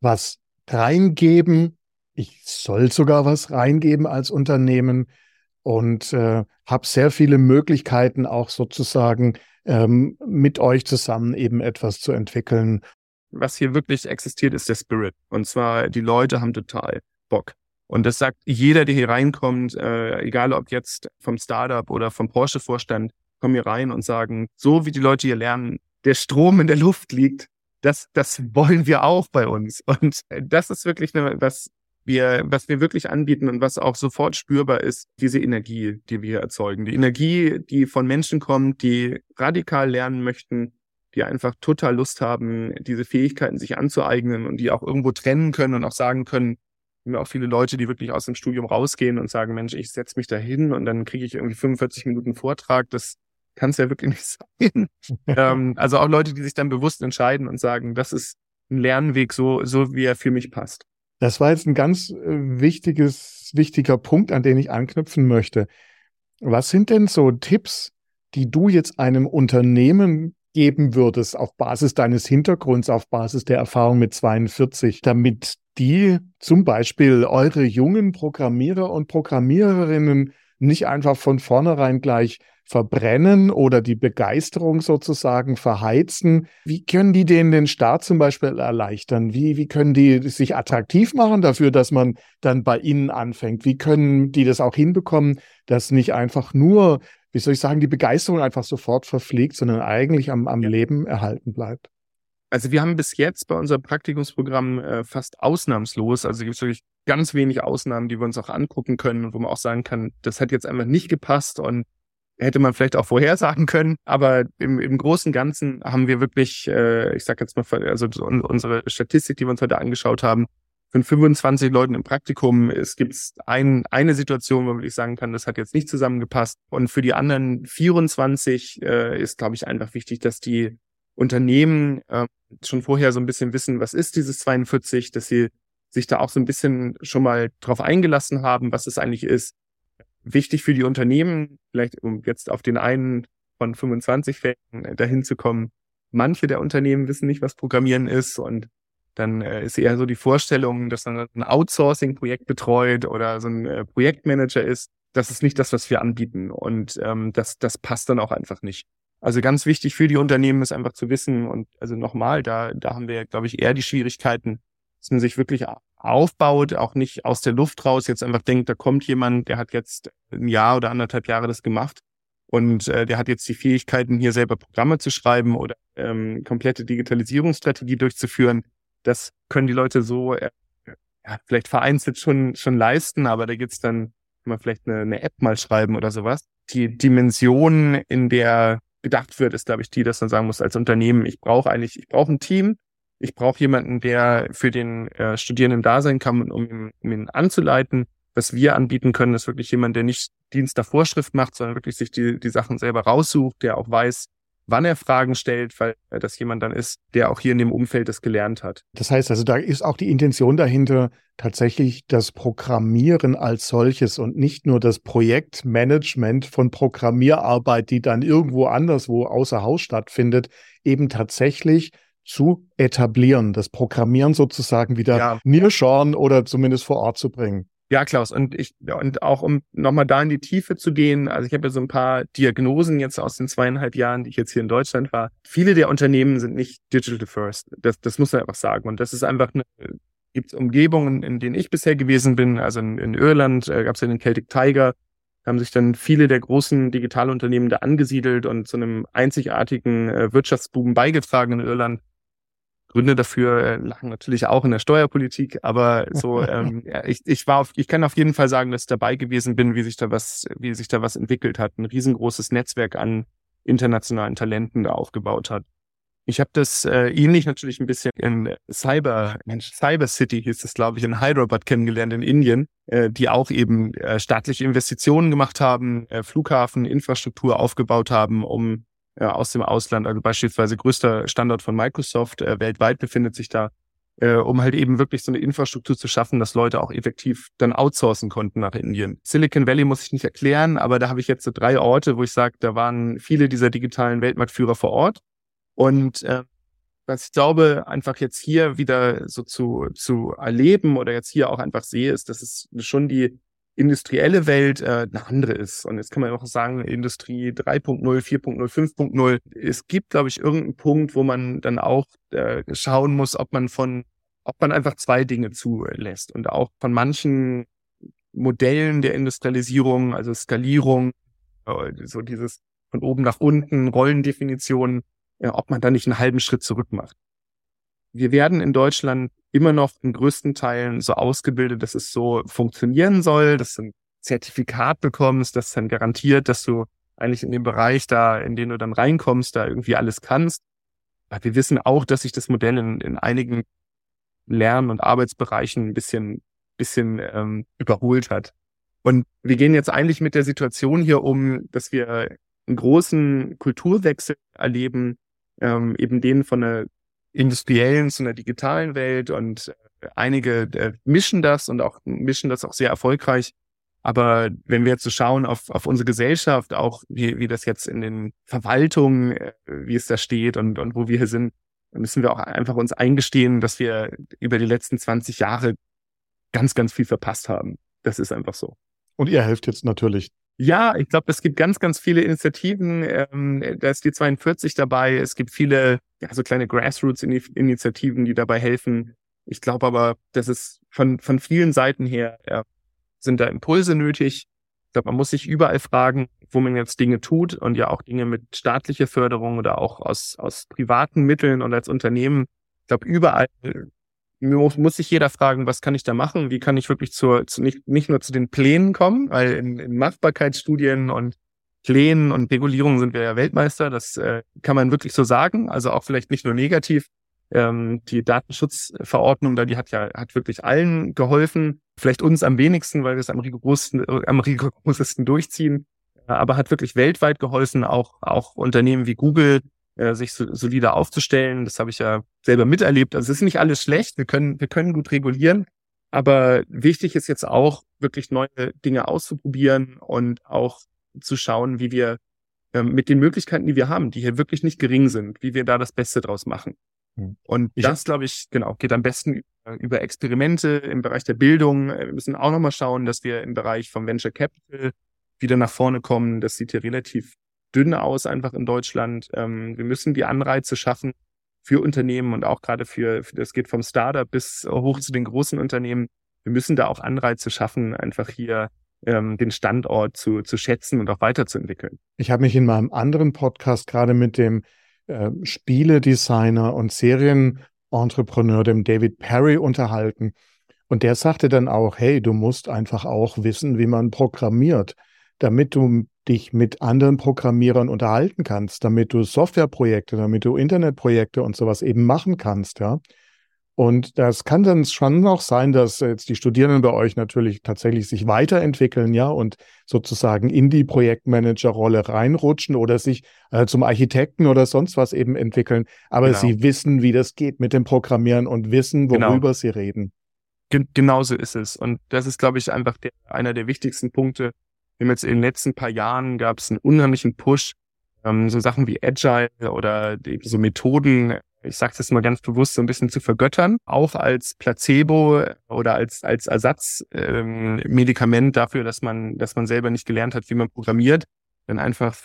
S2: was reingeben, ich soll sogar was reingeben als Unternehmen und äh, habe sehr viele Möglichkeiten auch sozusagen ähm, mit euch zusammen eben etwas zu entwickeln.
S1: Was hier wirklich existiert, ist der Spirit. Und zwar, die Leute haben total Bock. Und das sagt jeder, der hier reinkommt, äh, egal ob jetzt vom Startup oder vom Porsche-Vorstand, kommen hier rein und sagen, so wie die Leute hier lernen, der Strom in der Luft liegt, das, das wollen wir auch bei uns. Und das ist wirklich eine, was wir, was wir wirklich anbieten und was auch sofort spürbar ist, diese Energie, die wir erzeugen. Die Energie, die von Menschen kommt, die radikal lernen möchten, die einfach total Lust haben, diese Fähigkeiten sich anzueignen und die auch irgendwo trennen können und auch sagen können, wir haben auch viele Leute, die wirklich aus dem Studium rausgehen und sagen, Mensch, ich setze mich da hin und dann kriege ich irgendwie 45 Minuten Vortrag. Das kann es ja wirklich nicht sein. ähm, also auch Leute, die sich dann bewusst entscheiden und sagen, das ist ein Lernweg, so, so wie er für mich passt.
S2: Das war jetzt ein ganz äh, wichtiges, wichtiger Punkt, an den ich anknüpfen möchte. Was sind denn so Tipps, die du jetzt einem Unternehmen geben würdest auf Basis deines Hintergrunds, auf Basis der Erfahrung mit 42, damit die zum Beispiel eure jungen Programmierer und Programmiererinnen nicht einfach von vornherein gleich verbrennen oder die Begeisterung sozusagen verheizen. Wie können die denen den Start zum Beispiel erleichtern? Wie, wie können die sich attraktiv machen dafür, dass man dann bei ihnen anfängt? Wie können die das auch hinbekommen, dass nicht einfach nur, wie soll ich sagen, die Begeisterung einfach sofort verfliegt, sondern eigentlich am, am ja. Leben erhalten bleibt?
S1: Also wir haben bis jetzt bei unserem Praktikumsprogramm äh, fast ausnahmslos, also gibt es wirklich ganz wenig Ausnahmen, die wir uns auch angucken können und wo man auch sagen kann, das hat jetzt einfach nicht gepasst und hätte man vielleicht auch vorhersagen können, aber im, im Großen und Ganzen haben wir wirklich, äh, ich sag jetzt mal, also unsere Statistik, die wir uns heute angeschaut haben, von 25 Leuten im Praktikum, es gibt ein, eine Situation, wo man wirklich sagen kann, das hat jetzt nicht zusammengepasst. Und für die anderen 24 äh, ist, glaube ich, einfach wichtig, dass die Unternehmen äh, schon vorher so ein bisschen wissen, was ist dieses 42, dass sie sich da auch so ein bisschen schon mal drauf eingelassen haben, was es eigentlich ist, wichtig für die Unternehmen, vielleicht um jetzt auf den einen von 25 Fällen dahin zu kommen. Manche der Unternehmen wissen nicht, was Programmieren ist und dann äh, ist eher so die Vorstellung, dass man ein Outsourcing-Projekt betreut oder so ein äh, Projektmanager ist. Das ist nicht das, was wir anbieten und ähm, das, das passt dann auch einfach nicht. Also ganz wichtig für die Unternehmen ist einfach zu wissen und also nochmal, da, da haben wir, glaube ich, eher die Schwierigkeiten, dass man sich wirklich aufbaut, auch nicht aus der Luft raus jetzt einfach denkt, da kommt jemand, der hat jetzt ein Jahr oder anderthalb Jahre das gemacht und äh, der hat jetzt die Fähigkeiten, hier selber Programme zu schreiben oder ähm, komplette Digitalisierungsstrategie durchzuführen. Das können die Leute so äh, ja, vielleicht vereinzelt schon schon leisten, aber da gibt's dann mal vielleicht eine, eine App mal schreiben oder sowas. Die Dimension, in der gedacht wird, ist, glaube ich, die, dass man sagen muss als Unternehmen, ich brauche eigentlich, ich brauche ein Team, ich brauche jemanden, der für den äh, Studierenden da sein kann, um ihn, um ihn anzuleiten. Was wir anbieten können, ist wirklich jemand, der nicht Dienst der Vorschrift macht, sondern wirklich sich die, die Sachen selber raussucht, der auch weiß, wann er Fragen stellt, weil das jemand dann ist, der auch hier in dem Umfeld das gelernt hat.
S2: Das heißt also, da ist auch die Intention dahinter, tatsächlich das Programmieren als solches und nicht nur das Projektmanagement von Programmierarbeit, die dann irgendwo anderswo außer Haus stattfindet, eben tatsächlich zu etablieren, das Programmieren sozusagen wieder ja. nearshoren oder zumindest vor Ort zu bringen.
S1: Ja, Klaus, und ich, und auch um nochmal da in die Tiefe zu gehen, also ich habe ja so ein paar Diagnosen jetzt aus den zweieinhalb Jahren, die ich jetzt hier in Deutschland war. Viele der Unternehmen sind nicht digital first. Das, das muss man einfach sagen. Und das ist einfach eine, gibt Umgebungen, in denen ich bisher gewesen bin. Also in, in Irland äh, gab es ja den Celtic Tiger, haben sich dann viele der großen Digitalunternehmen da angesiedelt und zu einem einzigartigen äh, Wirtschaftsboom beigetragen in Irland. Gründe dafür äh, lagen natürlich auch in der Steuerpolitik, aber so ähm, ich, ich war auf, ich kann auf jeden Fall sagen, dass ich dabei gewesen bin, wie sich da was, wie sich da was entwickelt hat, ein riesengroßes Netzwerk an internationalen Talenten da aufgebaut hat. Ich habe das äh, ähnlich natürlich ein bisschen in Cyber, Mensch, Cyber City hieß es, glaube ich, in Hyderabad kennengelernt in Indien, äh, die auch eben äh, staatliche Investitionen gemacht haben, äh, Flughafen, Infrastruktur aufgebaut haben, um äh, aus dem Ausland, also beispielsweise größter Standort von Microsoft äh, weltweit befindet sich da, äh, um halt eben wirklich so eine Infrastruktur zu schaffen, dass Leute auch effektiv dann outsourcen konnten nach Indien. Silicon Valley muss ich nicht erklären, aber da habe ich jetzt so drei Orte, wo ich sage, da waren viele dieser digitalen Weltmarktführer vor Ort. Und äh, was ich glaube, einfach jetzt hier wieder so zu, zu erleben oder jetzt hier auch einfach sehe, ist, dass es schon die industrielle Welt äh, eine andere ist. Und jetzt kann man auch sagen, Industrie 3.0, 4.0, 5.0. Es gibt, glaube ich, irgendeinen Punkt, wo man dann auch äh, schauen muss, ob man von, ob man einfach zwei Dinge zulässt und auch von manchen Modellen der Industrialisierung, also Skalierung, äh, so dieses von oben nach unten, Rollendefinitionen, äh, ob man da nicht einen halben Schritt zurück macht. Wir werden in Deutschland immer noch in größten Teilen so ausgebildet, dass es so funktionieren soll, dass du ein Zertifikat bekommst, das dann garantiert, dass du eigentlich in dem Bereich da, in den du dann reinkommst, da irgendwie alles kannst. Aber wir wissen auch, dass sich das Modell in, in einigen Lern- und Arbeitsbereichen ein bisschen, bisschen ähm, überholt hat. Und wir gehen jetzt eigentlich mit der Situation hier um, dass wir einen großen Kulturwechsel erleben, ähm, eben den von der industriellen zu einer digitalen Welt und äh, einige äh, mischen das und auch mischen das auch sehr erfolgreich. Aber wenn wir jetzt so schauen auf, auf unsere Gesellschaft, auch wie, wie das jetzt in den Verwaltungen, äh, wie es da steht und, und wo wir hier sind, müssen wir auch einfach uns eingestehen, dass wir über die letzten 20 Jahre ganz, ganz viel verpasst haben. Das ist einfach so.
S2: Und ihr helft jetzt natürlich
S1: ja, ich glaube, es gibt ganz, ganz viele Initiativen. Ähm, da ist die 42 dabei. Es gibt viele, ja, so kleine Grassroots-Initiativen, die dabei helfen. Ich glaube aber, dass es von, von vielen Seiten her ja, sind da Impulse nötig. Ich glaube, man muss sich überall fragen, wo man jetzt Dinge tut und ja auch Dinge mit staatlicher Förderung oder auch aus, aus privaten Mitteln und als Unternehmen. Ich glaube, überall muss, muss sich jeder fragen, was kann ich da machen? Wie kann ich wirklich zur, zu, nicht, nicht nur zu den Plänen kommen, weil in, in Machbarkeitsstudien und Plänen und Regulierungen sind wir ja Weltmeister. Das äh, kann man wirklich so sagen. Also auch vielleicht nicht nur negativ. Ähm, die Datenschutzverordnung da, die hat ja, hat wirklich allen geholfen. Vielleicht uns am wenigsten, weil wir es am rigorosesten, am rigorosesten durchziehen. Aber hat wirklich weltweit geholfen. Auch, auch Unternehmen wie Google äh, sich so, solider aufzustellen. Das habe ich ja selber miterlebt. Also es ist nicht alles schlecht. Wir können, wir können gut regulieren. Aber wichtig ist jetzt auch, wirklich neue Dinge auszuprobieren und auch zu schauen, wie wir äh, mit den Möglichkeiten, die wir haben, die hier wirklich nicht gering sind, wie wir da das Beste draus machen. Hm. Und ich das, glaube ich, genau, geht am besten über Experimente im Bereich der Bildung. Wir müssen auch nochmal schauen, dass wir im Bereich vom Venture Capital wieder nach vorne kommen. Das sieht ja relativ dünn aus einfach in Deutschland. Ähm, wir müssen die Anreize schaffen für Unternehmen und auch gerade für, für, das geht vom Startup bis hoch zu den großen Unternehmen. Wir müssen da auch Anreize schaffen, einfach hier ähm, den Standort zu, zu schätzen und auch weiterzuentwickeln.
S2: Ich habe mich in meinem anderen Podcast gerade mit dem äh, Spieledesigner und Serienentrepreneur, dem David Perry, unterhalten. Und der sagte dann auch, hey, du musst einfach auch wissen, wie man programmiert, damit du dich mit anderen Programmierern unterhalten kannst, damit du Softwareprojekte, damit du Internetprojekte und sowas eben machen kannst, ja. Und das kann dann schon auch sein, dass jetzt die Studierenden bei euch natürlich tatsächlich sich weiterentwickeln, ja, und sozusagen in die Projektmanager-Rolle reinrutschen oder sich äh, zum Architekten oder sonst was eben entwickeln. Aber genau. sie wissen, wie das geht mit dem Programmieren und wissen, worüber genau. sie reden.
S1: Gen genauso ist es. Und das ist, glaube ich, einfach der, einer der wichtigsten Punkte, wir haben jetzt in den letzten paar Jahren gab es einen unheimlichen Push, ähm, so Sachen wie Agile oder eben so Methoden, ich sage das mal ganz bewusst, so ein bisschen zu vergöttern, auch als Placebo oder als als Ersatzmedikament ähm, dafür, dass man dass man selber nicht gelernt hat, wie man programmiert, dann einfach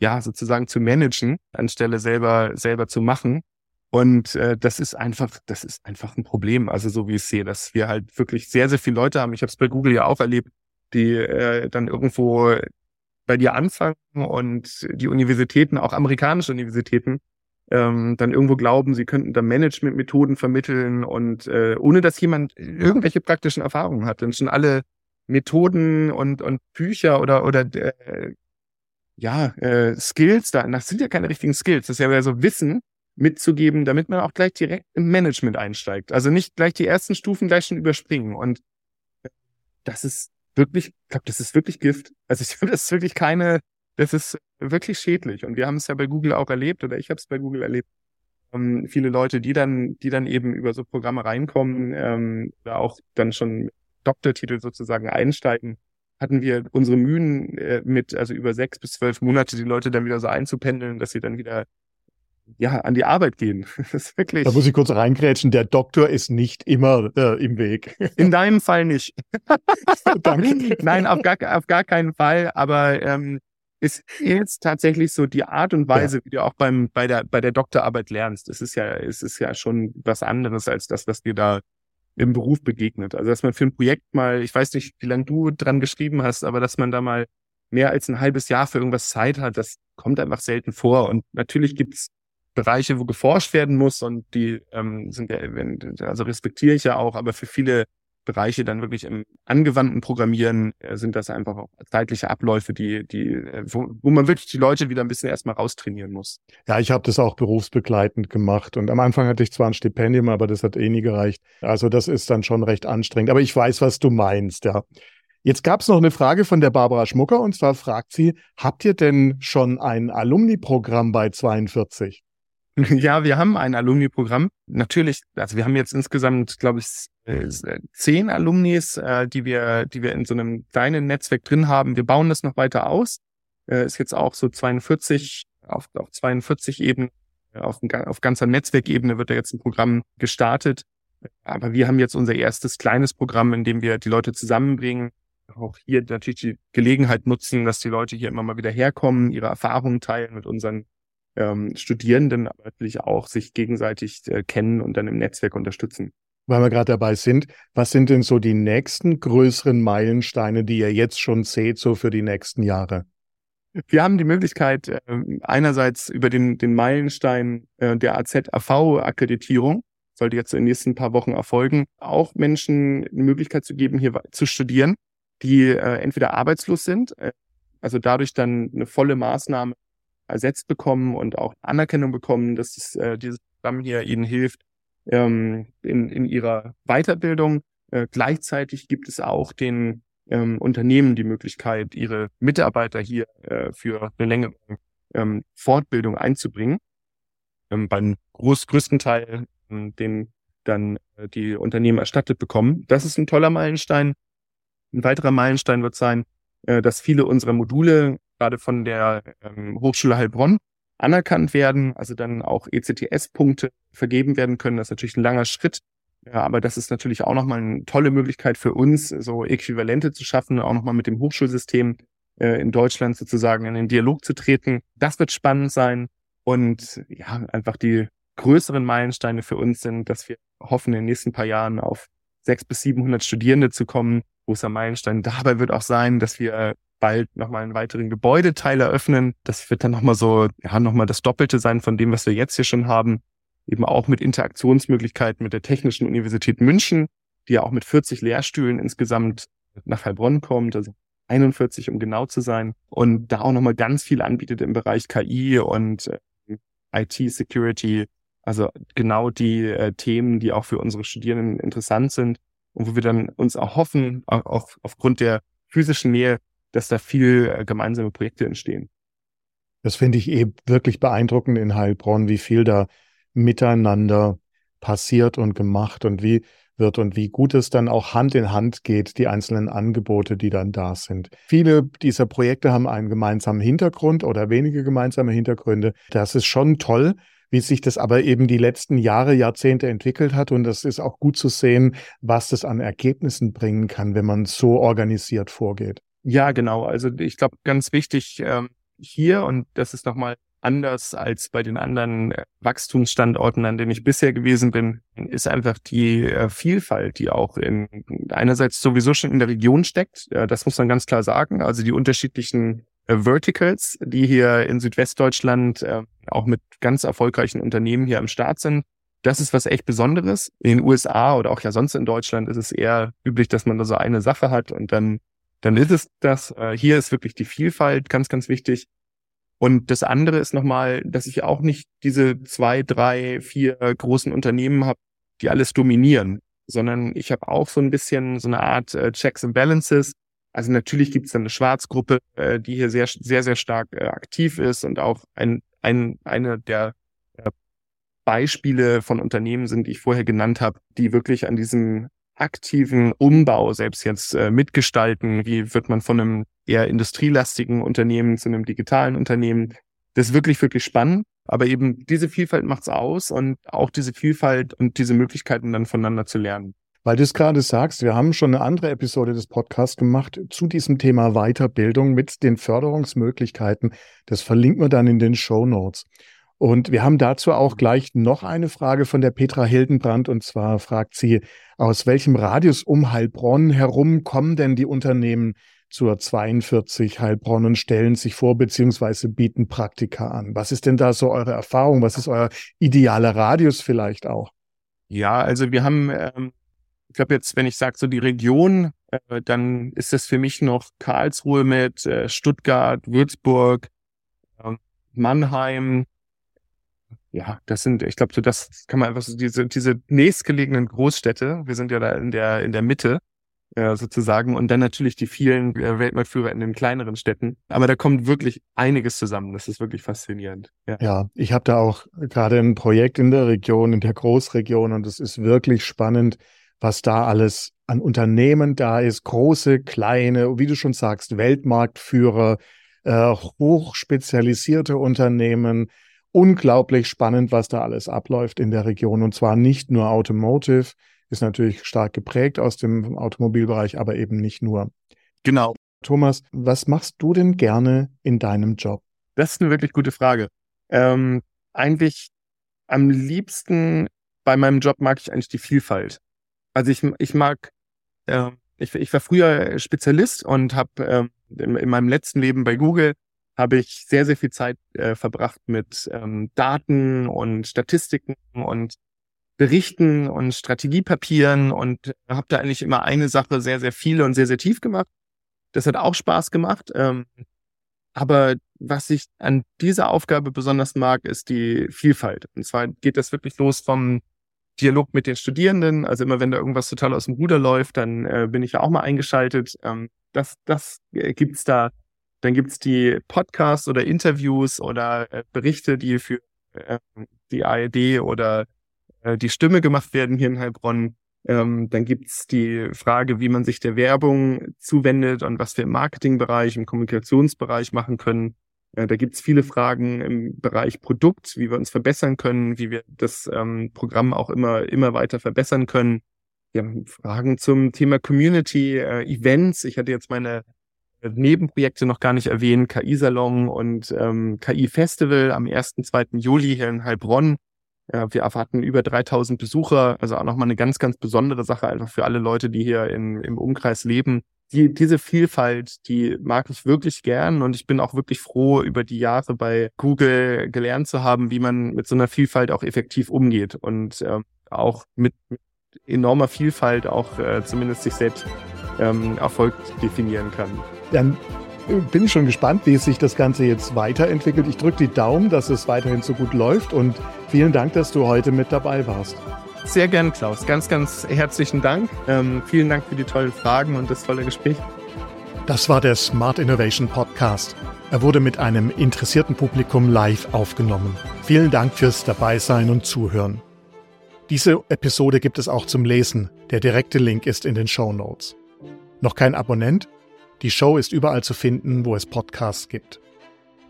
S1: ja sozusagen zu managen, anstelle selber selber zu machen. Und äh, das ist einfach, das ist einfach ein Problem. Also so wie ich sehe, dass wir halt wirklich sehr, sehr viele Leute haben. Ich habe es bei Google ja auch erlebt, die äh, dann irgendwo bei dir anfangen und die Universitäten, auch amerikanische Universitäten, ähm, dann irgendwo glauben, sie könnten da Managementmethoden vermitteln und äh, ohne dass jemand irgendwelche praktischen Erfahrungen hat, dann schon alle Methoden und, und Bücher oder, oder äh, ja, äh, Skills da, das sind ja keine richtigen Skills, das ist ja so Wissen mitzugeben, damit man auch gleich direkt im Management einsteigt. Also nicht gleich die ersten Stufen gleich schon überspringen. Und das ist wirklich, ich glaube, das ist wirklich Gift. Also ich glaube, das ist wirklich keine, das ist wirklich schädlich. Und wir haben es ja bei Google auch erlebt, oder ich habe es bei Google erlebt. Ähm, viele Leute, die dann, die dann eben über so Programme reinkommen, ähm, oder auch dann schon Doktortitel sozusagen einsteigen, hatten wir unsere Mühen äh, mit, also über sechs bis zwölf Monate, die Leute dann wieder so einzupendeln, dass sie dann wieder ja, an die Arbeit gehen. Das ist wirklich.
S2: Da muss ich kurz reingrätschen. Der Doktor ist nicht immer äh, im Weg.
S1: In deinem Fall nicht. Danke. Nein, auf gar, auf gar keinen Fall. Aber ähm, ist jetzt tatsächlich so die Art und Weise, ja. wie du auch beim bei der bei der Doktorarbeit lernst. Es ist ja es ist ja schon was anderes als das, was dir da im Beruf begegnet. Also dass man für ein Projekt mal, ich weiß nicht, wie lange du dran geschrieben hast, aber dass man da mal mehr als ein halbes Jahr für irgendwas Zeit hat, das kommt einfach selten vor. Und natürlich gibt's Bereiche, wo geforscht werden muss und die ähm, sind ja, also respektiere ich ja auch, aber für viele Bereiche dann wirklich im angewandten Programmieren äh, sind das einfach auch zeitliche Abläufe, die, die, äh, wo, wo man wirklich die Leute wieder ein bisschen erstmal raustrainieren muss.
S2: Ja, ich habe das auch berufsbegleitend gemacht und am Anfang hatte ich zwar ein Stipendium, aber das hat eh nie gereicht. Also das ist dann schon recht anstrengend. Aber ich weiß, was du meinst, ja. Jetzt gab es noch eine Frage von der Barbara Schmucker und zwar fragt sie, habt ihr denn schon ein Alumni-Programm bei 42?
S1: Ja, wir haben ein Alumni-Programm. Natürlich, also wir haben jetzt insgesamt, glaube ich, äh, zehn Alumnis, äh, die wir, die wir in so einem kleinen Netzwerk drin haben. Wir bauen das noch weiter aus. Äh, ist jetzt auch so 42 auf, auf 42 Ebenen, auf, auf ganzer Netzwerkebene wird da jetzt ein Programm gestartet. Aber wir haben jetzt unser erstes kleines Programm, in dem wir die Leute zusammenbringen, auch hier natürlich die Gelegenheit nutzen, dass die Leute hier immer mal wieder herkommen, ihre Erfahrungen teilen mit unseren ähm, Studierenden, aber natürlich auch sich gegenseitig äh, kennen und dann im Netzwerk unterstützen.
S2: Weil wir gerade dabei sind, was sind denn so die nächsten größeren Meilensteine, die ihr jetzt schon seht, so für die nächsten Jahre?
S1: Wir haben die Möglichkeit, äh, einerseits über den, den Meilenstein äh, der AZAV-Akkreditierung, sollte jetzt in den nächsten paar Wochen erfolgen, auch Menschen eine Möglichkeit zu geben, hier zu studieren, die äh, entweder arbeitslos sind, äh, also dadurch dann eine volle Maßnahme ersetzt bekommen und auch Anerkennung bekommen, dass das, äh, dieses Programm hier ihnen hilft ähm, in, in ihrer Weiterbildung. Äh, gleichzeitig gibt es auch den ähm, Unternehmen die Möglichkeit, ihre Mitarbeiter hier äh, für eine längere ähm, Fortbildung einzubringen. Ähm, beim groß, größten Teil, ähm, den dann äh, die Unternehmen erstattet bekommen. Das ist ein toller Meilenstein. Ein weiterer Meilenstein wird sein, äh, dass viele unserer Module gerade von der ähm, Hochschule Heilbronn anerkannt werden, also dann auch ECTS-Punkte vergeben werden können. Das ist natürlich ein langer Schritt, ja, aber das ist natürlich auch nochmal eine tolle Möglichkeit für uns, so Äquivalente zu schaffen, auch nochmal mit dem Hochschulsystem äh, in Deutschland sozusagen in den Dialog zu treten. Das wird spannend sein und ja, einfach die größeren Meilensteine für uns sind, dass wir hoffen, in den nächsten paar Jahren auf sechs bis 700 Studierende zu kommen. Großer Meilenstein dabei wird auch sein, dass wir bald nochmal einen weiteren Gebäudeteil eröffnen. Das wird dann nochmal so, ja, nochmal das Doppelte sein von dem, was wir jetzt hier schon haben. Eben auch mit Interaktionsmöglichkeiten mit der Technischen Universität München, die ja auch mit 40 Lehrstühlen insgesamt nach Heilbronn kommt, also 41, um genau zu sein. Und da auch nochmal ganz viel anbietet im Bereich KI und äh, IT-Security. Also genau die äh, Themen, die auch für unsere Studierenden interessant sind und wo wir dann uns auch hoffen, auch aufgrund der physischen Nähe dass da viel äh, gemeinsame Projekte entstehen.
S2: Das finde ich eben wirklich beeindruckend in Heilbronn, wie viel da miteinander passiert und gemacht und wie wird und wie gut es dann auch Hand in Hand geht, die einzelnen Angebote, die dann da sind. Viele dieser Projekte haben einen gemeinsamen Hintergrund oder wenige gemeinsame Hintergründe. Das ist schon toll, wie sich das aber eben die letzten Jahre, Jahrzehnte entwickelt hat. Und das ist auch gut zu sehen, was das an Ergebnissen bringen kann, wenn man so organisiert vorgeht.
S1: Ja, genau. Also ich glaube, ganz wichtig ähm, hier, und das ist nochmal anders als bei den anderen äh, Wachstumsstandorten, an denen ich bisher gewesen bin, ist einfach die äh, Vielfalt, die auch in einerseits sowieso schon in der Region steckt. Äh, das muss man ganz klar sagen. Also die unterschiedlichen äh, Verticals, die hier in Südwestdeutschland äh, auch mit ganz erfolgreichen Unternehmen hier am Start sind. Das ist was echt Besonderes. In den USA oder auch ja sonst in Deutschland ist es eher üblich, dass man da so eine Sache hat und dann, dann ist es das. Äh, hier ist wirklich die Vielfalt ganz, ganz wichtig. Und das andere ist nochmal, dass ich auch nicht diese zwei, drei, vier großen Unternehmen habe, die alles dominieren, sondern ich habe auch so ein bisschen so eine Art äh, Checks and Balances. Also natürlich gibt es eine Schwarzgruppe, äh, die hier sehr, sehr, sehr stark äh, aktiv ist und auch ein, ein, eine der äh, Beispiele von Unternehmen sind, die ich vorher genannt habe, die wirklich an diesem aktiven Umbau selbst jetzt äh, mitgestalten? Wie wird man von einem eher industrielastigen Unternehmen zu einem digitalen Unternehmen? Das ist wirklich, wirklich spannend. Aber eben diese Vielfalt macht's aus und auch diese Vielfalt und diese Möglichkeiten dann voneinander zu lernen.
S2: Weil du es gerade sagst, wir haben schon eine andere Episode des Podcasts gemacht zu diesem Thema Weiterbildung mit den Förderungsmöglichkeiten. Das verlinken wir dann in den Show Notes. Und wir haben dazu auch gleich noch eine Frage von der Petra Hildenbrand. Und zwar fragt sie, aus welchem Radius um Heilbronn herum kommen denn die Unternehmen zur 42 Heilbronn und stellen sich vor, beziehungsweise bieten Praktika an? Was ist denn da so eure Erfahrung? Was ist euer idealer Radius vielleicht auch?
S1: Ja, also wir haben, ähm, ich glaube jetzt, wenn ich sage so die Region, äh, dann ist das für mich noch Karlsruhe mit äh, Stuttgart, Würzburg, äh, Mannheim, ja, das sind, ich glaube, so das kann man einfach so diese, diese nächstgelegenen Großstädte, wir sind ja da in der, in der Mitte, äh, sozusagen, und dann natürlich die vielen äh, Weltmarktführer in den kleineren Städten. Aber da kommt wirklich einiges zusammen. Das ist wirklich faszinierend.
S2: Ja, ja ich habe da auch gerade ein Projekt in der Region, in der Großregion, und es ist wirklich spannend, was da alles an Unternehmen da ist. Große, kleine, wie du schon sagst, Weltmarktführer, äh, hochspezialisierte Unternehmen, unglaublich spannend, was da alles abläuft in der Region. Und zwar nicht nur Automotive, ist natürlich stark geprägt aus dem Automobilbereich, aber eben nicht nur.
S1: Genau.
S2: Thomas, was machst du denn gerne in deinem Job?
S1: Das ist eine wirklich gute Frage. Ähm, eigentlich am liebsten bei meinem Job mag ich eigentlich die Vielfalt. Also ich, ich mag, äh, ich, ich war früher Spezialist und habe äh, in, in meinem letzten Leben bei Google habe ich sehr, sehr viel Zeit äh, verbracht mit ähm, Daten und Statistiken und Berichten und Strategiepapieren und habe da eigentlich immer eine Sache sehr, sehr viel und sehr, sehr tief gemacht. Das hat auch Spaß gemacht. Ähm, aber was ich an dieser Aufgabe besonders mag, ist die Vielfalt. Und zwar geht das wirklich los vom Dialog mit den Studierenden. Also immer wenn da irgendwas total aus dem Ruder läuft, dann äh, bin ich ja auch mal eingeschaltet. Ähm, das das äh, gibt's da dann gibt's die Podcasts oder Interviews oder äh, Berichte, die für äh, die ARD oder äh, die Stimme gemacht werden hier in Heilbronn. Ähm, dann gibt's die Frage, wie man sich der Werbung zuwendet und was wir im Marketingbereich, im Kommunikationsbereich machen können. Äh, da gibt's viele Fragen im Bereich Produkt, wie wir uns verbessern können, wie wir das ähm, Programm auch immer, immer weiter verbessern können. Wir haben Fragen zum Thema Community, äh, Events. Ich hatte jetzt meine Nebenprojekte noch gar nicht erwähnt, KI-Salon und ähm, KI-Festival am 1. 2. Juli hier in Heilbronn. Ja, wir erwarten über 3000 Besucher, also auch nochmal eine ganz, ganz besondere Sache einfach für alle Leute, die hier in, im Umkreis leben. Die, diese Vielfalt, die mag ich wirklich gern und ich bin auch wirklich froh, über die Jahre bei Google gelernt zu haben, wie man mit so einer Vielfalt auch effektiv umgeht und äh, auch mit, mit enormer Vielfalt auch äh, zumindest sich selbst ähm, Erfolg definieren kann.
S2: Dann bin ich schon gespannt, wie sich das Ganze jetzt weiterentwickelt. Ich drücke die Daumen, dass es weiterhin so gut läuft und vielen Dank, dass du heute mit dabei warst.
S1: Sehr gern, Klaus. Ganz, ganz herzlichen Dank. Ähm, vielen Dank für die tollen Fragen und das tolle Gespräch.
S2: Das war der Smart Innovation Podcast. Er wurde mit einem interessierten Publikum live aufgenommen. Vielen Dank fürs Dabeisein und Zuhören. Diese Episode gibt es auch zum Lesen. Der direkte Link ist in den Show Notes. Noch kein Abonnent? Die Show ist überall zu finden, wo es Podcasts gibt.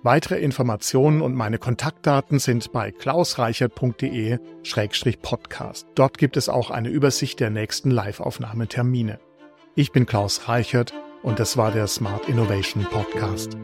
S2: Weitere Informationen und meine Kontaktdaten sind bei klausreichert.de-podcast. Dort gibt es auch eine Übersicht der nächsten Live-Aufnahmetermine. Ich bin Klaus Reichert und das war der Smart Innovation Podcast.